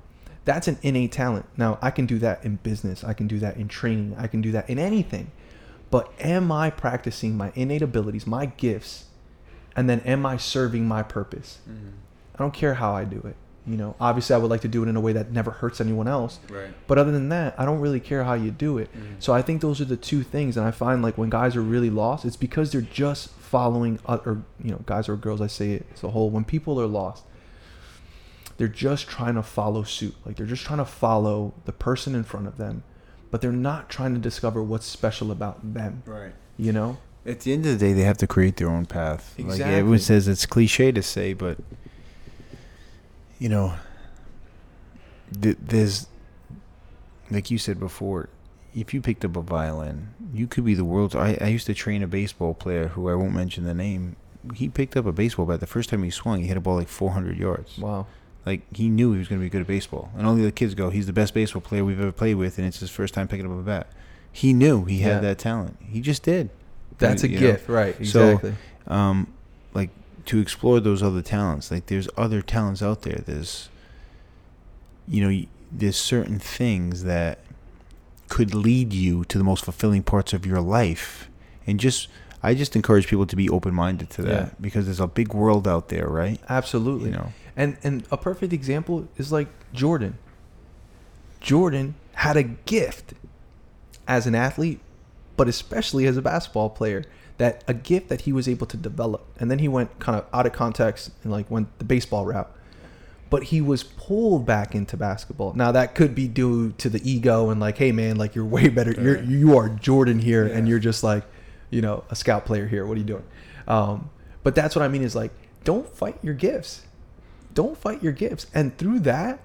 that's an innate talent. Now I can do that in business. I can do that in training. I can do that in anything. But am I practicing my innate abilities, my gifts, and then am I serving my purpose? Mm-hmm. I don't care how I do it. You know, obviously I would like to do it in a way that never hurts anyone else. Right. But other than that, I don't really care how you do it. Mm-hmm. So I think those are the two things. And I find like when guys are really lost, it's because they're just following, oth- or you know, guys or girls. I say it as a whole. When people are lost, they're just trying to follow suit. Like they're just trying to follow the person in front of them, but they're not trying to discover what's special about them. Right. You know? At the end of the day, they have to create their own path. Exactly. Like everyone says, it's cliche to say, but you know, th- there's like you said before. If you picked up a violin, you could be the world's. I, I used to train a baseball player who I won't mention the name. He picked up a baseball bat. The first time he swung, he hit a ball like 400 yards. Wow. Like he knew he was going to be good at baseball, and all the other kids go, "He's the best baseball player we've ever played with," and it's his first time picking up a bat. He knew he had Yeah. that talent. He just did. That's a You know? gift, right? So- Exactly. um, like to explore those other talents. Like there's other talents out there. There's, you know, there's certain things that could lead you to the most fulfilling parts of your life, and just I just encourage people to be open minded to that Yeah. because there's a big world out there, right? Absolutely. You know, And and a perfect example is like Jordan. Jordan had a gift as an athlete, but especially as a basketball player, that a gift that he was able to develop. And then he went kind of out of context and like went the baseball route. But he was pulled back into basketball. Now that could be due to the ego and like, hey man, like you're way better. You're you are Jordan here, and you're just like, you know, a scout player here. What are you doing? Um, but that's what I mean is like, don't fight your gifts don't fight your gifts and through that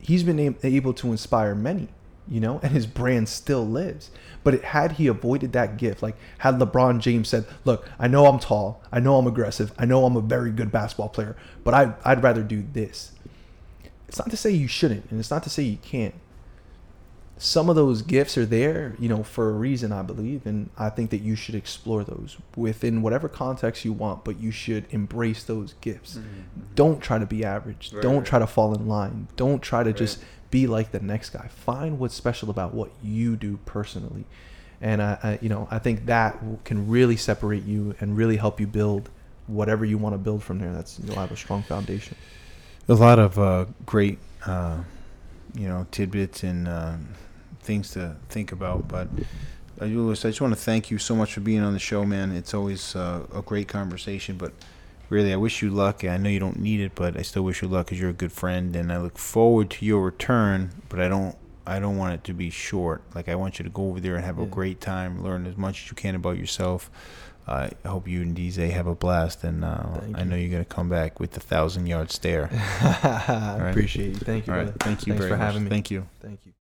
he's been able to inspire many you know, and his brand still lives. But it, had he avoided that gift, like had LeBron James said, "Look, I know I'm tall, I know I'm aggressive, I know I'm a very good basketball player, but I I'd rather do this." It's not to say you shouldn't, and it's not to say you can't. Some of those gifts are there, you know, for a reason, I believe, and I think that you should explore those within whatever context you want, but you should embrace those gifts. Mm-hmm. Don't try to be average. Right, Don't try to fall in line. Don't try to Right. just be like the next guy. Find what's special about what you do personally, and I, I, you know, I think that can really separate you and really help you build whatever you want to build from there. That's you'll have a strong foundation. a lot of uh, great, uh, you know, tidbits and uh, things to think about. But uh, Lewis, I just want to thank you so much for being on the show, man. It's always uh, a great conversation. But really, I wish you luck. I know you don't need it, but I still wish you luck because you're a good friend, and I look forward to your return. But I don't. I don't want it to be short. Like I want you to go over there and have a great time, learn as much as you can about yourself. Uh, I hope you and DJ have a blast, and uh, I know you're gonna come back with the thousand yard stare. I right. appreciate you. Thank you. All right. Thank you Thanks very for much. having me. Thank you. Thank you.